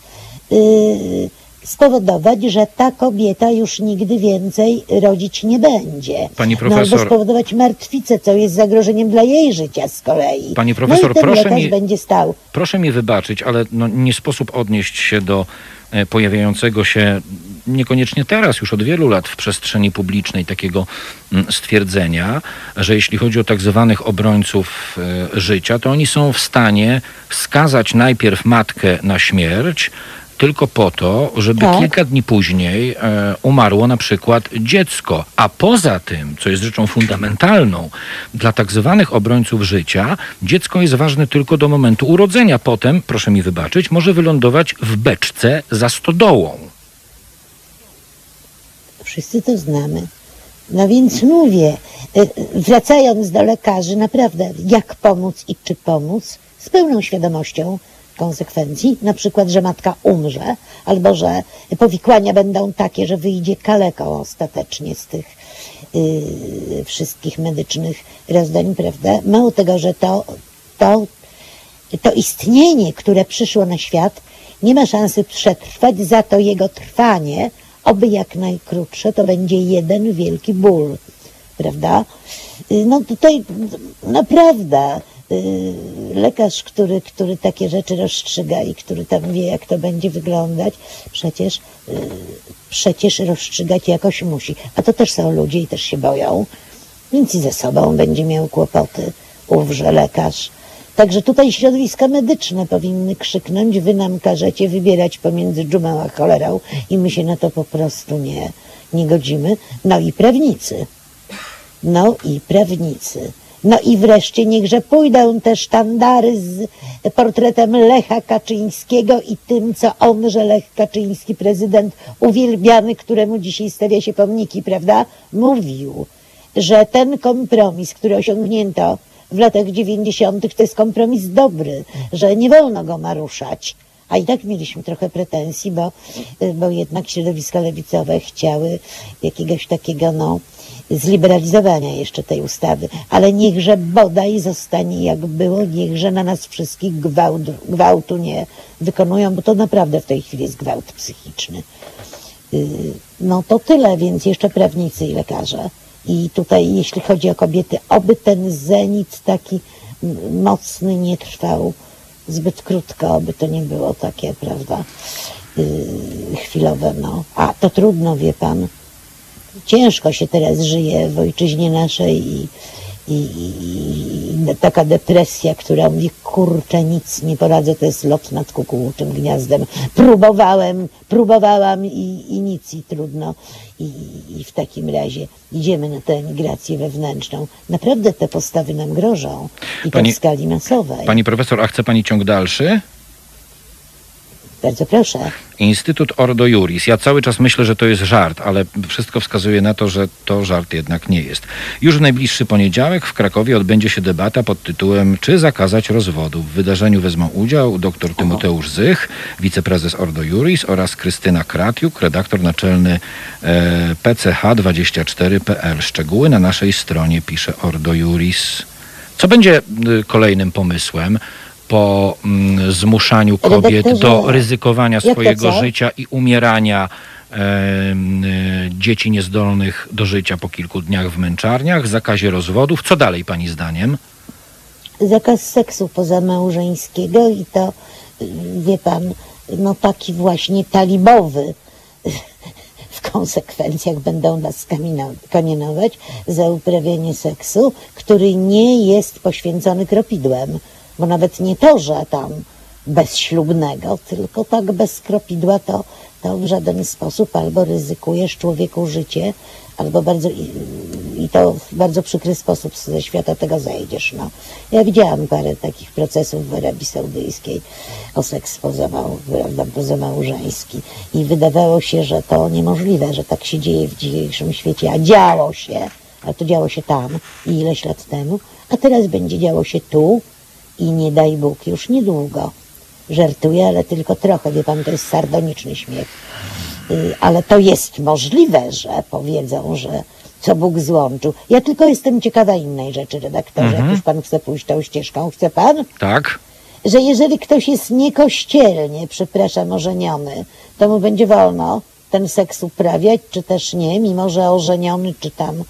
yy, spowodować, że ta kobieta już nigdy więcej rodzić nie będzie. Pani No, albo profesor, spowodować martwicę, co jest zagrożeniem dla jej życia z kolei. Pani profesor, no i ten proszę mi- będzie stał. proszę mi wybaczyć, ale no, nie sposób odnieść się do e, pojawiającego się niekoniecznie teraz, już od wielu lat w przestrzeni publicznej takiego mm, stwierdzenia, że jeśli chodzi o tak zwanych obrońców e, życia, to oni są w stanie skazać najpierw matkę na śmierć, tylko po to, żeby Tak. kilka dni później e, umarło na przykład dziecko. A poza tym, co jest rzeczą fundamentalną, dla tak zwanych obrońców życia, dziecko jest ważne tylko do momentu urodzenia. Potem, proszę mi wybaczyć, może wylądować w beczce za stodołą. Wszyscy to znamy. No więc mówię, y, y, wracając do lekarzy, naprawdę, jak pomóc i czy pomóc, z pełną świadomością konsekwencji, na przykład, że matka umrze, albo że powikłania będą takie, że wyjdzie kaleką ostatecznie z tych y, wszystkich medycznych rozdań, prawda? Mało tego, że to, to to istnienie, które przyszło na świat, nie ma szansy przetrwać, za to jego trwanie, oby jak najkrótsze, to będzie jeden wielki ból. Prawda? Y, No tutaj naprawdę y, lekarz, który, który takie rzeczy rozstrzyga i który tam wie, jak to będzie wyglądać, przecież, y, przecież rozstrzygać jakoś musi. A to też są ludzie i też się boją, więc i ze sobą będzie miał kłopoty, ówże lekarz. Także tutaj środowiska medyczne powinny krzyknąć, wy nam każecie wybierać pomiędzy dżumą a cholerą i my się na to po prostu nie, nie godzimy. No i prawnicy. No i prawnicy. No i wreszcie niechże pójdą te sztandary z portretem Lecha Kaczyńskiego i tym, co on, że Lech Kaczyński, prezydent uwielbiany, któremu dzisiaj stawia się pomniki, prawda, mówił, że ten kompromis, który osiągnięto w latach 90., to jest kompromis dobry, że nie wolno go naruszać. A i tak mieliśmy trochę pretensji, bo, bo jednak środowiska lewicowe chciały jakiegoś takiego, no, zliberalizowania jeszcze tej ustawy. Ale niechże bodaj zostanie jak było, niechże na nas wszystkich gwałt, gwałtu nie wykonują, bo to naprawdę w tej chwili jest gwałt psychiczny. Y, No to tyle, więc jeszcze prawnicy i lekarze. I tutaj, jeśli chodzi o kobiety, oby ten zenit taki mocny nie trwał zbyt krótko, oby to nie było takie, prawda, yy, chwilowe, no. A to trudno, wie pan. Ciężko się teraz żyje w ojczyźnie naszej i, i, i, taka depresja, która mówi, kurczę, nic nie poradzę, to jest lot nad kukułczym gniazdem. Próbowałem, próbowałam i, i nic, i trudno. I, I w takim razie idziemy na tę emigrację wewnętrzną. Naprawdę te postawy nam grożą i Pani- to w skali masowej. Pani profesor, a chce pani ciąg dalszy? Bardzo proszę. Instytut Ordo Juris. Ja cały czas myślę, że to jest żart, ale wszystko wskazuje na to, że to żart jednak nie jest. Już w najbliższy poniedziałek w Krakowie odbędzie się debata pod tytułem Czy zakazać rozwodu? W wydarzeniu wezmą udział dr Tymoteusz Zych, wiceprezes Ordo Juris oraz Krystyna Kratiuk, redaktor naczelny e, PCH24.pl. Szczegóły na naszej stronie pisze Ordo Juris. Co będzie y, kolejnym pomysłem po mm, zmuszaniu kobiet do ryzykowania swojego życia i umierania y, dzieci niezdolnych do życia po kilku dniach w męczarniach, zakazie rozwodów? Co dalej pani zdaniem? zakaz seksu pozamałżeńskiego i to, wie pan, no taki właśnie talibowy. W konsekwencjach będą nas kamienować za uprawianie seksu, który nie jest poświęcony kropidłem, bo nawet nie to, że tam bezślubnego, tylko tak bez kropidła to, to w żaden sposób albo ryzykujesz człowieku życie, albo bardzo i- i to w bardzo przykry sposób ze świata tego zejdziesz. No. Ja widziałam parę takich procesów w Arabii Saudyjskiej. O seks pozamał, prawda, pozamałżeński i wydawało się, że to niemożliwe, że tak się dzieje w dzisiejszym świecie, a działo się, a to działo się tam i ileś lat temu, a teraz będzie działo się tu i nie daj Bóg już niedługo. Żartuję, ale tylko trochę, wie pan, to jest sardoniczny śmiech. Y, Ale to jest możliwe, że powiedzą, że co Bóg złączył. Ja tylko jestem ciekawa innej rzeczy, redaktorze, Mhm. jak już pan chce pójść tą ścieżką. Chce pan? Tak? że jeżeli ktoś jest niekościelnie, przepraszam, ożeniony, to mu będzie wolno ten seks uprawiać, czy też nie, mimo że ożeniony, czy tam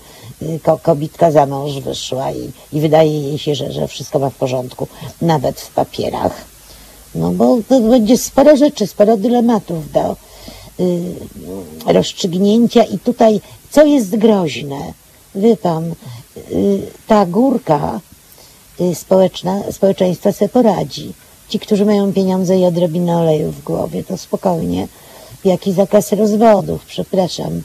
kobitka za mąż wyszła i, i wydaje jej się, że, że wszystko ma w porządku, nawet w papierach. No bo to będzie sporo rzeczy, sporo dylematów do y, rozstrzygnięcia i tutaj, co jest groźne, wie pan, y, ta górka y, społeczna, społeczeństwa se poradzi. Ci, którzy mają pieniądze i odrobinę oleju w głowie, to spokojnie. Jaki zakaz rozwodów, przepraszam.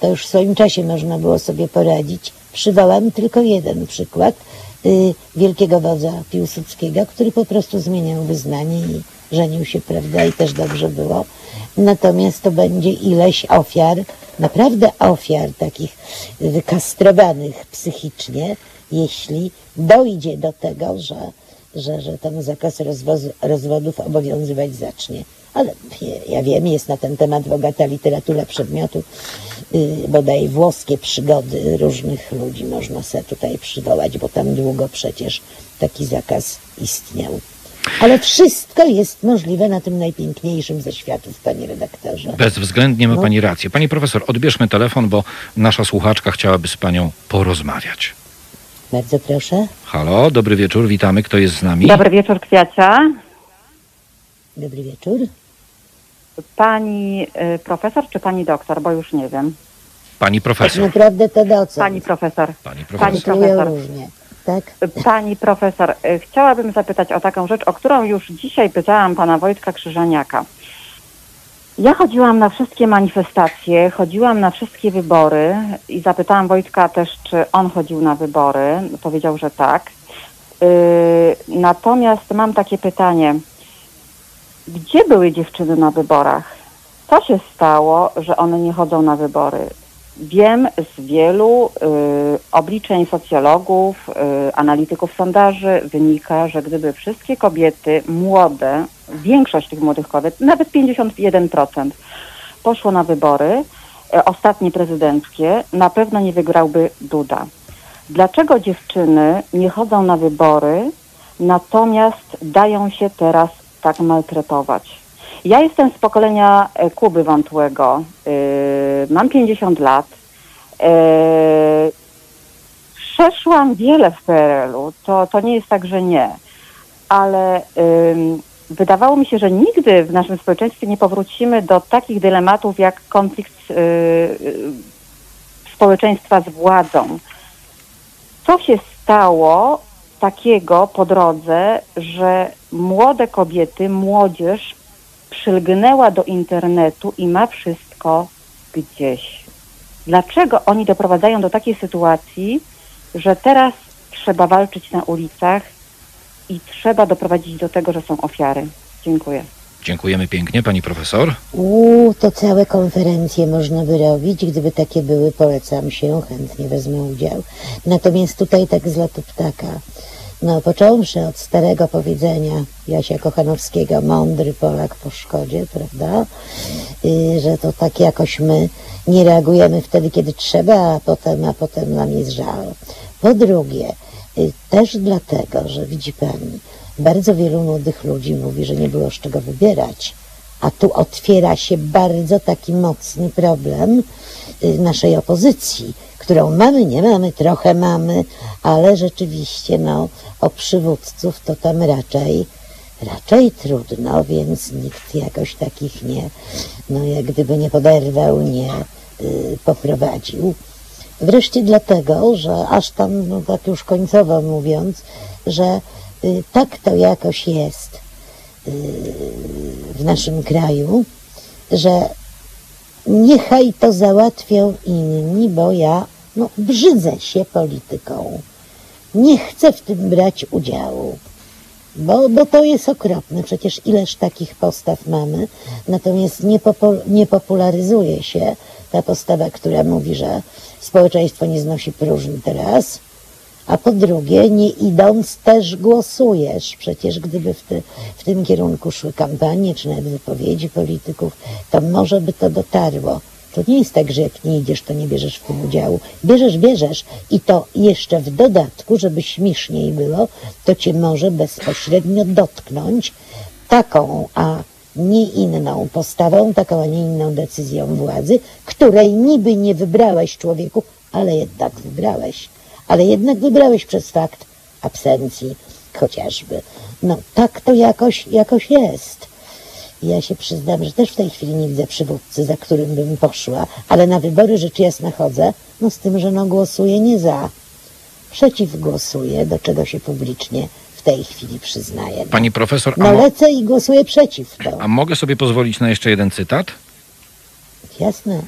To już w swoim czasie można było sobie poradzić. Przywołam tylko jeden przykład y, wielkiego wodza Piłsudskiego, który po prostu zmieniał wyznanie i żenił się, prawda, i też dobrze było. Natomiast to będzie ileś ofiar, naprawdę ofiar takich wykastrowanych psychicznie, jeśli dojdzie do tego, że, że, że ten zakaz rozwozu, rozwodów obowiązywać zacznie. Ale ja wiem, jest na ten temat bogata literatura przedmiotu, yy, bodaj włoskie przygody różnych ludzi można sobie tutaj przywołać, bo tam długo przecież taki zakaz istniał. Ale wszystko jest możliwe na tym najpiękniejszym ze światów, panie redaktorze. Bezwzględnie ma No. pani rację. Pani profesor, odbierzmy telefon, bo nasza słuchaczka chciałaby z panią porozmawiać. Bardzo proszę. Halo, dobry wieczór, witamy. Kto jest z nami? Dobry wieczór, Kwiacia. Dobry wieczór. Pani y, profesor czy pani doktor, bo już nie wiem. Pani Tak profesor. naprawdę to docent. Pani profesor. Pani Pani Traktują profesor. różnie. Tak? Pani profesor, y, chciałabym zapytać o taką rzecz, o którą już dzisiaj pytałam pana Wojtka Krzyżaniaka. Ja chodziłam na wszystkie manifestacje, chodziłam na wszystkie wybory i zapytałam Wojtka też, czy on chodził na wybory. Powiedział, że tak. Y, natomiast mam takie pytanie. Gdzie były dziewczyny na wyborach? Co się stało, że one nie chodzą na wybory? Wiem z wielu y, obliczeń socjologów, y, analityków sondaży wynika, że gdyby wszystkie kobiety młode, większość tych młodych kobiet, nawet 51% poszło na wybory, y, ostatnie prezydenckie, na pewno nie wygrałby Duda. Dlaczego dziewczyny nie chodzą na wybory, natomiast dają się teraz tak maltretować? Ja jestem z pokolenia e, Kuby Wątłego. Yy, mam 50 lat. Yy, przeszłam wiele w PRL-u. To, to nie jest tak, że nie. Ale wydawało mi się, że nigdy w naszym społeczeństwie nie powrócimy do takich dylematów jak konflikt społeczeństwa z władzą. Co się stało takiego po drodze, że młode kobiety, młodzież przylgnęła do internetu i ma wszystko gdzieś. Dlaczego oni doprowadzają do takiej sytuacji, że teraz trzeba walczyć na ulicach i trzeba doprowadzić do tego, że są ofiary? Dziękuję. Dziękujemy pięknie, pani profesor. Uuu, to całe konferencje można by robić. Gdyby takie były, polecam się, chętnie wezmę udział. Natomiast tutaj tak z lotu ptaka. No, począwszy od starego powiedzenia Jasia Kochanowskiego, mądry Polak po szkodzie, prawda? Y, że to tak jakoś my nie reagujemy wtedy, kiedy trzeba, a potem, a potem nam jest żal. Po drugie, y, też dlatego, że widzi pani, bardzo wielu młodych ludzi mówi, że nie było z czego wybierać. A tu otwiera się bardzo taki mocny problem y, naszej opozycji, którą mamy, nie mamy, trochę mamy, ale rzeczywiście no, o przywódców to tam raczej, raczej trudno, więc nikt jakoś takich nie, no jak gdyby nie poderwał, nie y, poprowadził. Wreszcie dlatego, że aż tam, no tak już końcowo mówiąc, że tak to jakoś jest y, w naszym kraju, że niechaj to załatwią inni, bo ja No, brzydzę się polityką. Nie chcę w tym brać udziału. Bo, bo to jest okropne. Przecież ileż takich postaw mamy. Natomiast nie, popo, nie popularyzuje się ta postawa, która mówi, że społeczeństwo nie znosi próżni teraz. A po drugie, nie idąc też głosujesz. Przecież gdyby w, w tym kierunku szły kampanie, czy nawet wypowiedzi polityków, to może by to dotarło. To nie jest tak, że jak nie idziesz, to nie bierzesz w tym udziału. Bierzesz, bierzesz i to jeszcze w dodatku, żeby śmieszniej było, to cię może bezpośrednio dotknąć taką, a nie inną postawą, taką, a nie inną decyzją władzy, której niby nie wybrałeś człowieku, ale jednak wybrałeś. Ale jednak wybrałeś przez fakt absencji chociażby. No tak to jakoś, jakoś jest. Ja się przyznam, że też w tej chwili nie widzę przywódcy, za którym bym poszła, ale na wybory rzecz jasna chodzę, no z tym, że no głosuję nie za. Przeciw głosuję, do czego się publicznie w tej chwili przyznaję. Pani profesor, No lecę i głosuję przeciw to. a mogę sobie pozwolić na jeszcze jeden cytat? Jasne.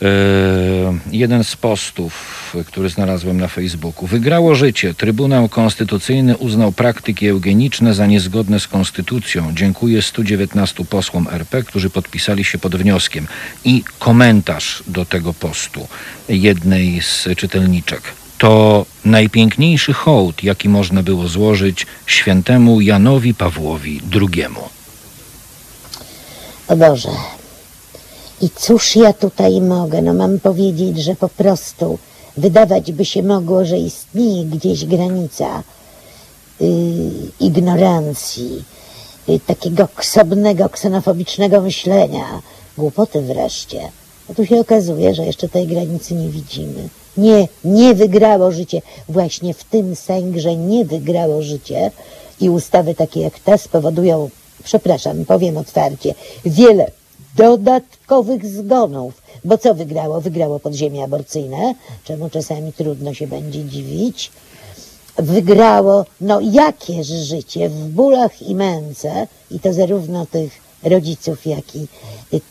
Yy, jeden z postów, który znalazłem na Facebooku. Wygrało życie. Trybunał Konstytucyjny uznał praktyki eugeniczne za niezgodne z konstytucją. Dziękuję 119 posłom RP, którzy podpisali się pod wnioskiem. I komentarz do tego postu jednej z czytelniczek. To najpiękniejszy hołd, jaki można było złożyć świętemu Janowi Pawłowi II. O Boże. I cóż ja tutaj mogę? No mam powiedzieć, że po prostu wydawać by się mogło, że istnieje gdzieś granica yy, ignorancji, yy, takiego ksobnego, ksenofobicznego myślenia, głupoty wreszcie. A tu się okazuje, że jeszcze tej granicy nie widzimy. Nie, nie wygrało życie. Właśnie w tym sęgrze nie wygrało życie i ustawy takie jak ta spowodują, przepraszam, powiem otwarcie, wiele dodatkowych zgonów. Bo co wygrało? Wygrało podziemie aborcyjne, czemu czasami trudno się będzie dziwić. Wygrało, no jakież życie w bólach i męce, i to zarówno tych rodziców, jak i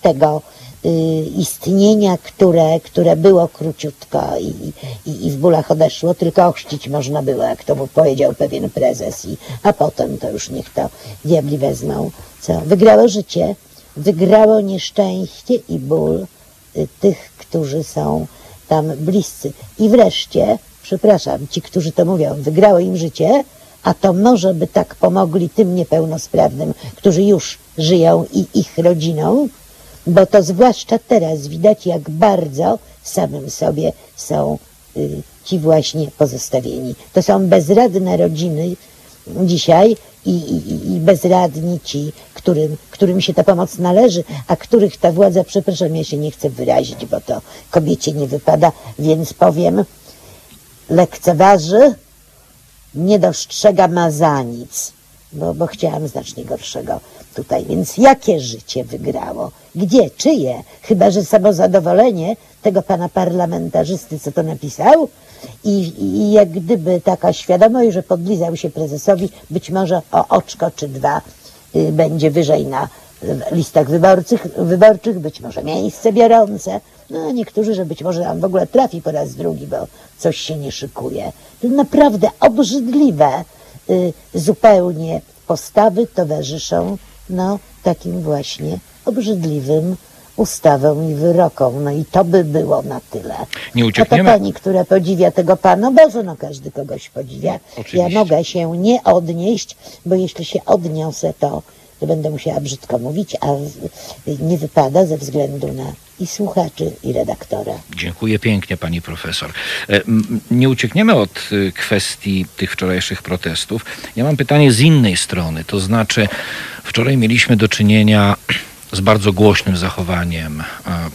tego y, istnienia, które, które było króciutko i, i, i w bólach odeszło, tylko ochrzcić można było, jak to mu powiedział pewien prezes, i, a potem to już niech to diabli wezmą. Co? Wygrało życie, wygrało nieszczęście i ból y, tych, którzy są tam bliscy. I wreszcie, przepraszam, ci, którzy to mówią, wygrało im życie, a to może by tak pomogli tym niepełnosprawnym, którzy już żyją i ich rodzinom, bo to zwłaszcza teraz widać, jak bardzo samym sobie są y, ci właśnie pozostawieni. To są bezradne rodziny dzisiaj i, i, bezradni ci, którym, którym się ta pomoc należy, a których ta władza, przepraszam, ja się nie chcę wyrazić, bo to kobiecie nie wypada, więc powiem, lekceważy, nie dostrzega ma za nic, bo, bo chciałam znacznie gorszego tutaj. Więc jakie życie wygrało? Gdzie? Czyje? Chyba, że samozadowolenie tego pana parlamentarzysty, co to napisał i, i jak gdyby taka świadomość, że podlizał się prezesowi, być może o oczko czy dwa y, będzie wyżej na listach wyborczych, wyborczych, być może miejsce biorące. No, niektórzy, że być może tam w ogóle trafi po raz drugi, bo coś się nie szykuje. To naprawdę obrzydliwe y, zupełnie postawy towarzyszą no, takim właśnie obrzydliwym ustawom i wyrokom. No i to by było na tyle. Nie A to uciekniemy. pani, która podziwia tego pana, Boże, no każdy kogoś podziwia. Oczywiście. Ja mogę się nie odnieść, bo jeśli się odniosę, to, to będę musiała brzydko mówić, a nie wypada ze względu na i słuchaczy, i redaktora. Dziękuję pięknie, pani profesor. E, Nie uciekniemy od y, kwestii tych wczorajszych protestów. Ja mam pytanie z innej strony. To znaczy, wczoraj mieliśmy do czynienia z bardzo głośnym zachowaniem, e,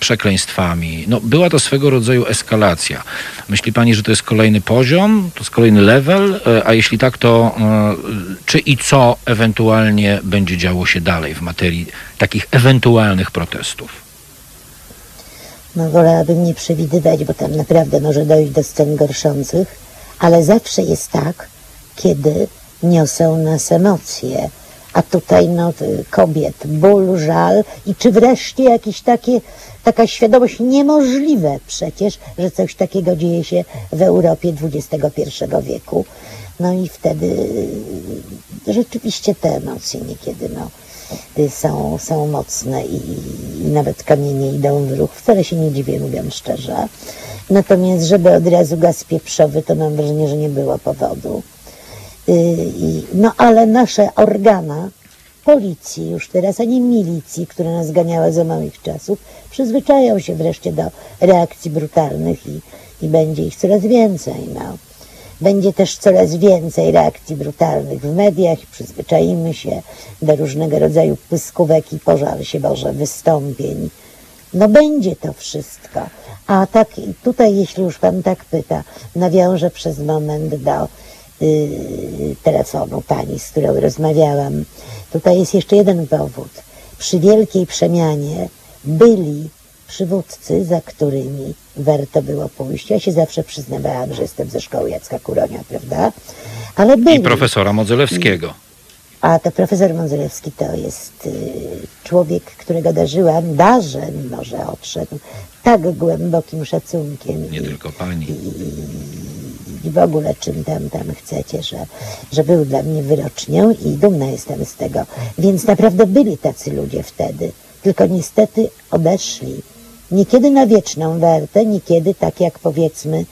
przekleństwami. No, była to swego rodzaju eskalacja. Myśli pani, że to jest kolejny poziom, to jest kolejny level? E, A jeśli tak, to e, czy i co ewentualnie będzie działo się dalej w materii takich ewentualnych protestów? No wolałabym nie przewidywać, bo tam naprawdę może dojść do scen gorszących, ale zawsze jest tak, kiedy niosą nas emocje, A tutaj no, y, kobiet, ból, żal i czy wreszcie jakieś takie, taka świadomość niemożliwe przecież, że coś takiego dzieje się w Europie XXI wieku. No i wtedy y, rzeczywiście te emocje niekiedy no, y, są, są mocne i, i nawet kamienie idą w ruch. Wcale się nie dziwię, mówiąc szczerze. Natomiast, żeby od razu gaz pieprzowy, to mam wrażenie, że nie było powodu. Y, No ale nasze organa policji już teraz, a nie milicji, która nas ganiała za małych czasów, przyzwyczają się wreszcie do reakcji brutalnych i, i będzie ich coraz więcej. No. Będzie też coraz więcej reakcji brutalnych w mediach, przyzwyczaimy się do różnego rodzaju pyskówek i pożal się Boże wystąpień. No będzie to wszystko. A tak tutaj, jeśli już Pan tak pyta, nawiążę przez moment do y, telefonu Pani, z którą rozmawiałam. Tutaj jest jeszcze jeden powód. Przy wielkiej przemianie byli przywódcy, za którymi warto było pójść. Ja się zawsze przyznawałam, że jestem ze szkoły Jacka Kuronia, prawda? Ale byli. I profesora Modzelewskiego. A to profesor Mądzelewski to jest y, człowiek, którego darzyłam, darzę, mimo że odszedł, tak głębokim szacunkiem Nie i, tylko pani. i w ogóle czym tam, tam chcecie, że, że był dla mnie wyrocznią i dumna jestem z tego. Więc naprawdę byli tacy ludzie wtedy, tylko niestety odeszli. Niekiedy na wieczną wartę, niekiedy tak jak powiedzmy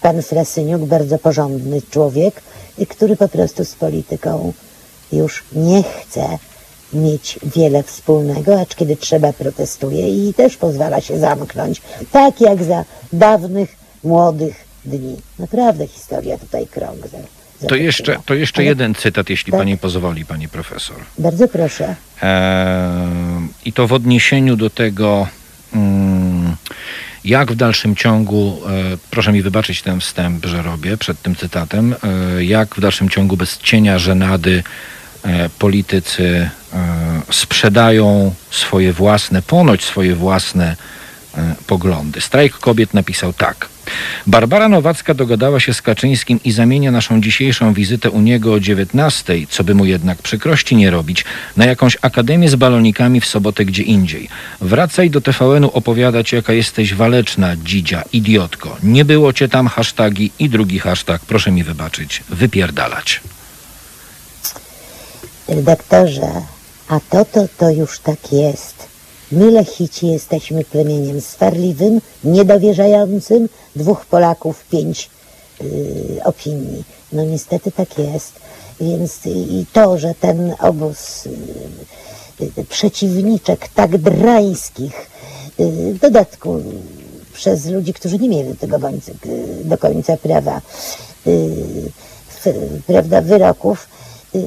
pan Frasyniuk, bardzo porządny człowiek, i który po prostu z polityką już nie chce mieć wiele wspólnego, acz kiedy trzeba protestuje i też pozwala się zamknąć, tak jak za dawnych, młodych dni. Naprawdę historia tutaj krąg. Za, To jeszcze, to jeszcze Ale- jeden cytat, jeśli Tak. pani pozwoli, pani profesor. Bardzo proszę. Eee, I to w odniesieniu do tego, mm, jak w dalszym ciągu, e, proszę mi wybaczyć ten wstęp, że robię przed tym cytatem, e, jak w dalszym ciągu bez cienia żenady e, politycy sprzedają swoje własne, ponoć swoje własne poglądy. Strajk Kobiet napisał tak. Barbara Nowacka dogadała się z Kaczyńskim i zamienia naszą dzisiejszą wizytę u niego o 19, co by mu jednak przykrości nie robić, na jakąś akademię z balonikami w sobotę gdzie indziej. Wracaj do TVN-u opowiadać, jaka jesteś waleczna, dzidzia, idiotko. Nie było cię tam hashtagi i drugi hashtag, proszę mi wybaczyć, wypierdalać. Redaktorze, a to, to, to już tak jest. My Lechici jesteśmy plemieniem swarliwym, niedowierzającym, dwóch Polaków, pięć y, opinii. No niestety tak jest. Więc i to, że ten obóz y, y, przeciwniczek tak drańskich, y, w dodatku przez ludzi, którzy nie mieli do tego do końca prawa, prawda, wyroków,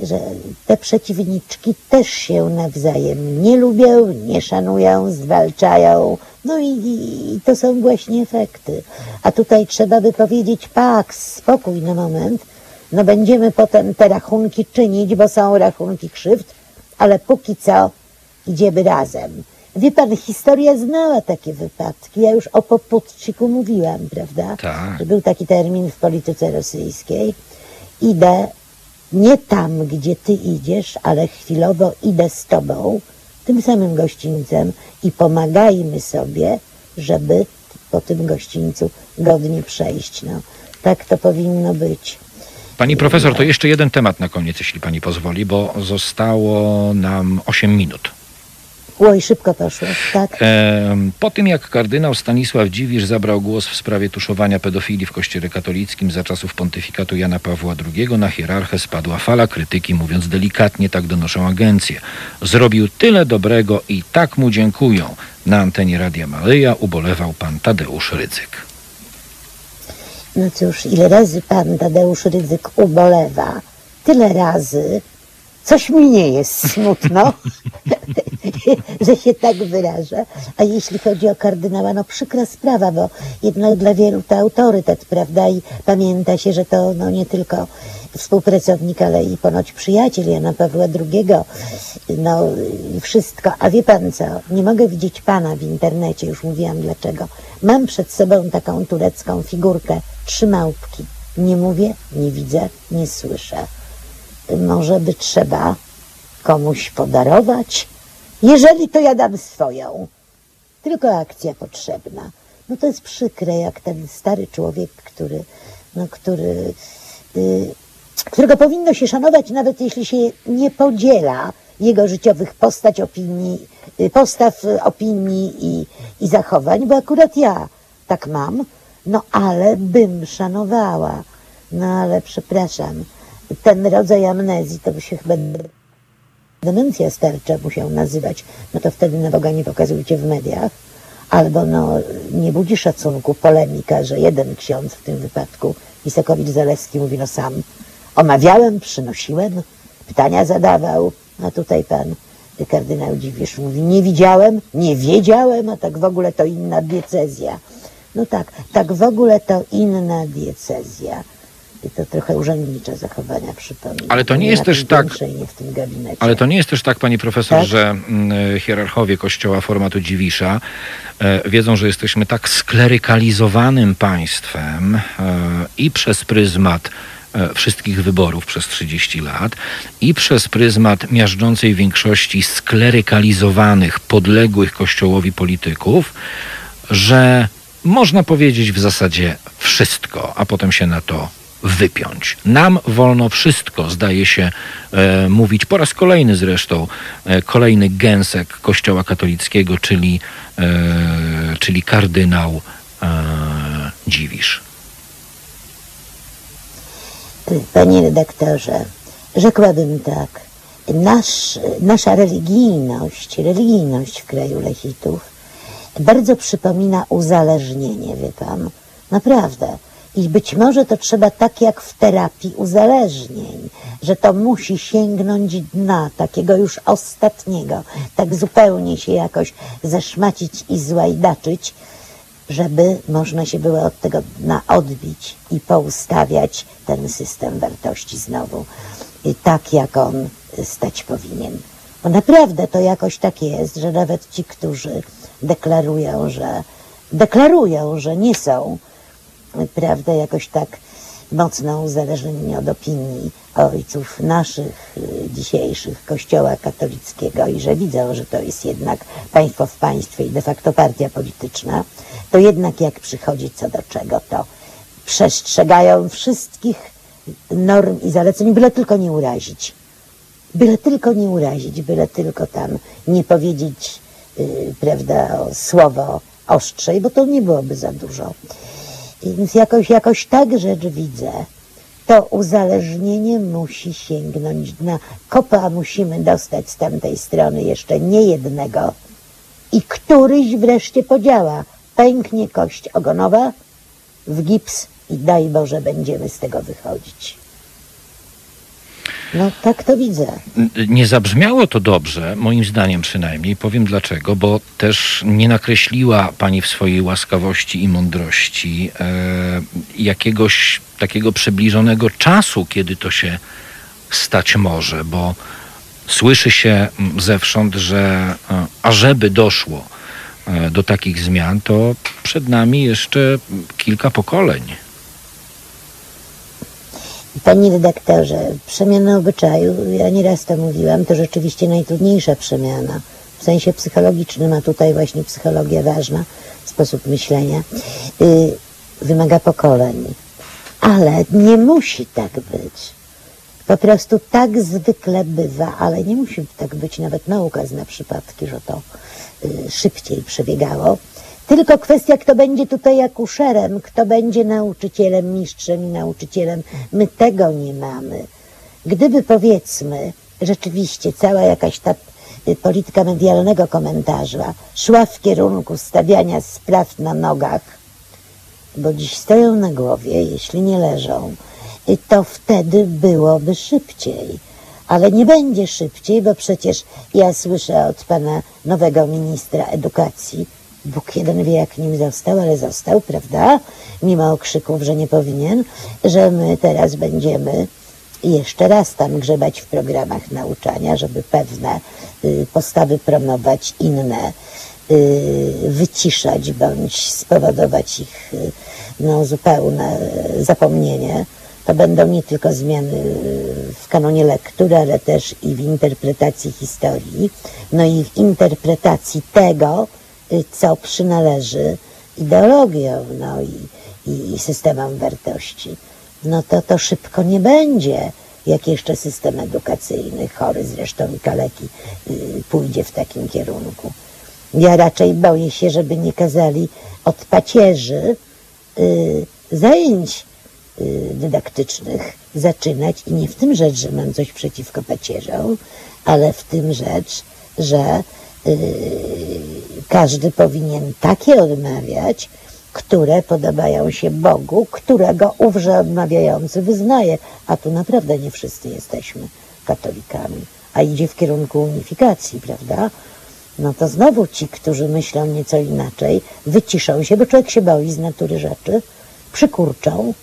że te przeciwniczki też się nawzajem nie lubią, nie szanują, zwalczają. No i, i, to są właśnie efekty. A tutaj trzeba by powiedzieć, pak, spokój na moment, no będziemy potem te rachunki czynić, bo są rachunki krzywd, ale póki co idziemy razem. Wie pan, historia znała takie wypadki. Ja już o poputczyku mówiłam, prawda? Tak. Że był taki termin w polityce rosyjskiej. Idę nie tam, gdzie ty idziesz, ale chwilowo idę z tobą, tym samym gościńcem i pomagajmy sobie, żeby po tym gościńcu godnie przejść. No, tak to powinno być. Pani profesor, to jeszcze jeden temat na koniec, jeśli pani pozwoli, bo zostało nam 8 minut. Oj, szybko poszło, tak? Po tym jak kardynał Stanisław Dziwisz zabrał głos w sprawie tuszowania pedofilii w Kościele katolickim za czasów pontyfikatu Jana Pawła II, na hierarchę spadła fala krytyki, mówiąc delikatnie, tak donoszą agencje. Zrobił tyle dobrego i tak mu dziękują. Na antenie Radia Maryja ubolewał pan Tadeusz Rydzyk. No cóż, ile razy pan Tadeusz Rydzyk ubolewa, tyle razy coś mi nie jest smutno, że się tak wyrażę. A jeśli chodzi o kardynała, no przykra sprawa, bo jednak dla wielu to autorytet, prawda? I pamięta się, że to no, nie tylko współpracownik, ale i ponoć przyjaciel Jana Pawła II. No i wszystko. A wie pan co? Nie mogę widzieć pana w internecie, już mówiłam dlaczego. Mam przed sobą taką turecką figurkę, trzy małpki. Nie mówię, nie widzę, nie słyszę. Może by trzeba komuś podarować? Jeżeli to ja dam swoją. Tylko akcja potrzebna. No to jest przykre, jak ten stary człowiek, który, no, który, y, którego powinno się szanować, nawet jeśli się nie podziela jego życiowych postać, opinii, y, postaw, y, opinii i, i zachowań, bo akurat ja tak mam, no ale bym szanowała. No ale przepraszam, ten rodzaj amnezji to by się chyba demencja starcza musiał nazywać, no to wtedy na Boga nie pokazujcie w mediach. Albo no, nie budzi szacunku polemika, że jeden ksiądz w tym wypadku, Isakowicz-Zaleski mówi, no sam omawiałem, przynosiłem, pytania zadawał, a tutaj pan kardynał Dziwisz mówi, nie widziałem, nie wiedziałem, a tak w ogóle to inna diecezja. No tak, tak w ogóle to inna diecezja. I to trochę urzędnicze zachowania przypomina. Ale to nie jest na też tak- piętrze i nie w tym gabinecie. Ale to nie jest też tak, pani profesor, Tak? że mm, hierarchowie kościoła formatu Dziwisza e, wiedzą, że jesteśmy tak sklerykalizowanym państwem e, i przez pryzmat e, wszystkich wyborów przez 30 lat i przez pryzmat miażdżącej większości sklerykalizowanych, podległych kościołowi polityków, że można powiedzieć w zasadzie wszystko, a potem się na to wypiąć. Nam wolno wszystko, zdaje się e, mówić po raz kolejny zresztą, e, kolejny gęsek Kościoła katolickiego, czyli, e, czyli kardynał e, Dziwisz. Panie redaktorze, rzekłabym tak. Nasz, nasza religijność, religijność w kraju Lechitów bardzo przypomina uzależnienie, wie pan. Naprawdę. I być może to trzeba tak jak w terapii uzależnień, że to musi sięgnąć dna, takiego już ostatniego, tak zupełnie się jakoś zeszmacić i złajdaczyć, żeby można się było od tego dna odbić i poustawiać ten system wartości znowu tak, jak on stać powinien. Bo naprawdę to jakoś tak jest, że nawet ci, którzy deklarują, że deklarują, że nie są, prawda, jakoś tak mocno uzależnieni od opinii ojców naszych y, dzisiejszych Kościoła katolickiego i że widzą, że to jest jednak państwo w państwie i de facto partia polityczna, to jednak jak przychodzi co do czego, to przestrzegają wszystkich norm i zaleceń, byle tylko nie urazić. Byle tylko nie urazić, byle tylko tam nie powiedzieć, yy, prawda, słowo ostrzej, bo to nie byłoby za dużo. Więc jakoś, jakoś tak rzecz widzę. To uzależnienie musi sięgnąć dna. Kopa musimy dostać z tamtej strony jeszcze nie jednego. I któryś wreszcie podziała. Pęknie kość ogonowa w gips i daj Boże będziemy z tego wychodzić. No tak to widzę. Nie zabrzmiało to dobrze, moim zdaniem przynajmniej. Powiem dlaczego, bo też nie nakreśliła pani w swojej łaskawości i mądrości e, jakiegoś takiego przybliżonego czasu, kiedy to się stać może, bo słyszy się zewsząd, że e, ażeby doszło e, do takich zmian, to przed nami jeszcze kilka pokoleń. Panie redaktorze, przemiana obyczaju, ja nieraz to mówiłam, to rzeczywiście najtrudniejsza przemiana. W sensie psychologicznym, a tutaj właśnie psychologia ważna, sposób myślenia, y, wymaga pokoleń. Ale nie musi tak być. Po prostu tak zwykle bywa, ale nie musi tak być. Nawet nauka zna przypadki, że to y, szybciej przebiegało. Tylko kwestia, kto będzie tutaj akuszerem, kto będzie nauczycielem, mistrzem i nauczycielem. My tego nie mamy. Gdyby powiedzmy, rzeczywiście cała jakaś ta y, polityka medialnego komentarza szła w kierunku stawiania spraw na nogach, bo dziś stoją na głowie, jeśli nie leżą, y, to wtedy byłoby szybciej. Ale nie będzie szybciej, bo przecież ja słyszę od pana nowego ministra edukacji, Bóg jeden wie, jak nim został, ale został, prawda? Mimo okrzyków, że nie powinien, że my teraz będziemy jeszcze raz tam grzebać w programach nauczania, żeby pewne y, postawy promować, inne y, wyciszać bądź spowodować ich y, no, zupełne zapomnienie. To będą nie tylko zmiany w kanonie lektury, ale też i w interpretacji historii, no i w interpretacji tego, co przynależy ideologiom no i, i, i systemom wartości. No to to szybko nie będzie, jak jeszcze system edukacyjny, chory zresztą i kaleki, y, pójdzie w takim kierunku. Ja raczej boję się, żeby nie kazali od pacierzy y, zajęć y, dydaktycznych zaczynać i nie w tym rzecz, że mam coś przeciwko pacierzom, ale w tym rzecz, że każdy powinien takie odmawiać, które podobają się Bogu, którego ówże odmawiający wyznaje. A tu naprawdę nie wszyscy jesteśmy katolikami, a idzie w kierunku unifikacji, prawda? No to znowu ci, którzy myślą nieco inaczej, wyciszą się, bo człowiek się boi z natury rzeczy, przykurczą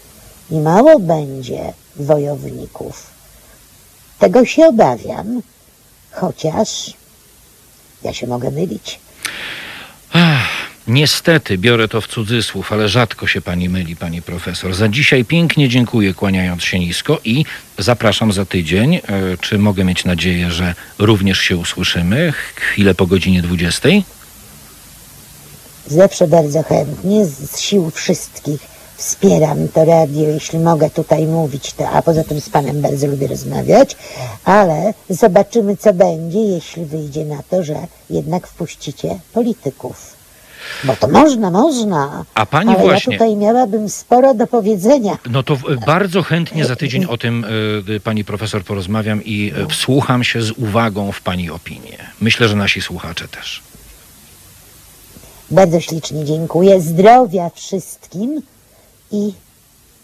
i mało będzie wojowników. Tego się obawiam, chociaż ja się mogę mylić. Ach, niestety, biorę to w cudzysłów, ale rzadko się pani myli, pani profesor. Za dzisiaj pięknie dziękuję, kłaniając się nisko i zapraszam za tydzień. E, Czy mogę mieć nadzieję, że również się usłyszymy chwilę po godzinie 20? Zawsze bardzo chętnie, z z sił wszystkich wspieram to radio, jeśli mogę tutaj mówić, to, a poza tym z Panem bardzo lubię rozmawiać, ale zobaczymy, co będzie, jeśli wyjdzie na to, że jednak wpuścicie polityków. Bo to można, można. A pani ale właśnie- ja tutaj miałabym sporo do powiedzenia. No to e, bardzo chętnie za tydzień o tym e, pani profesor porozmawiam i wsłucham się z uwagą w pani opinię. Myślę, że nasi słuchacze też. Bardzo ślicznie dziękuję. Zdrowia wszystkim i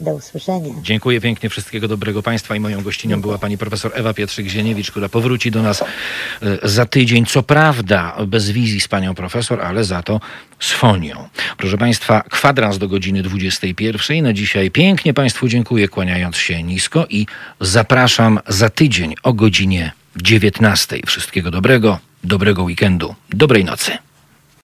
do usłyszenia. Dziękuję pięknie, wszystkiego dobrego Państwa i moją gościnią była pani profesor Ewa Pietrzyk-Zieniewicz, która powróci do nas e, za tydzień. Co prawda bez wizji z panią profesor, ale za to z fonią. Proszę Państwa, kwadrans do godziny 21. Na dzisiaj pięknie Państwu dziękuję, kłaniając się nisko i zapraszam za tydzień o godzinie 19. Wszystkiego dobrego, dobrego weekendu, dobrej nocy.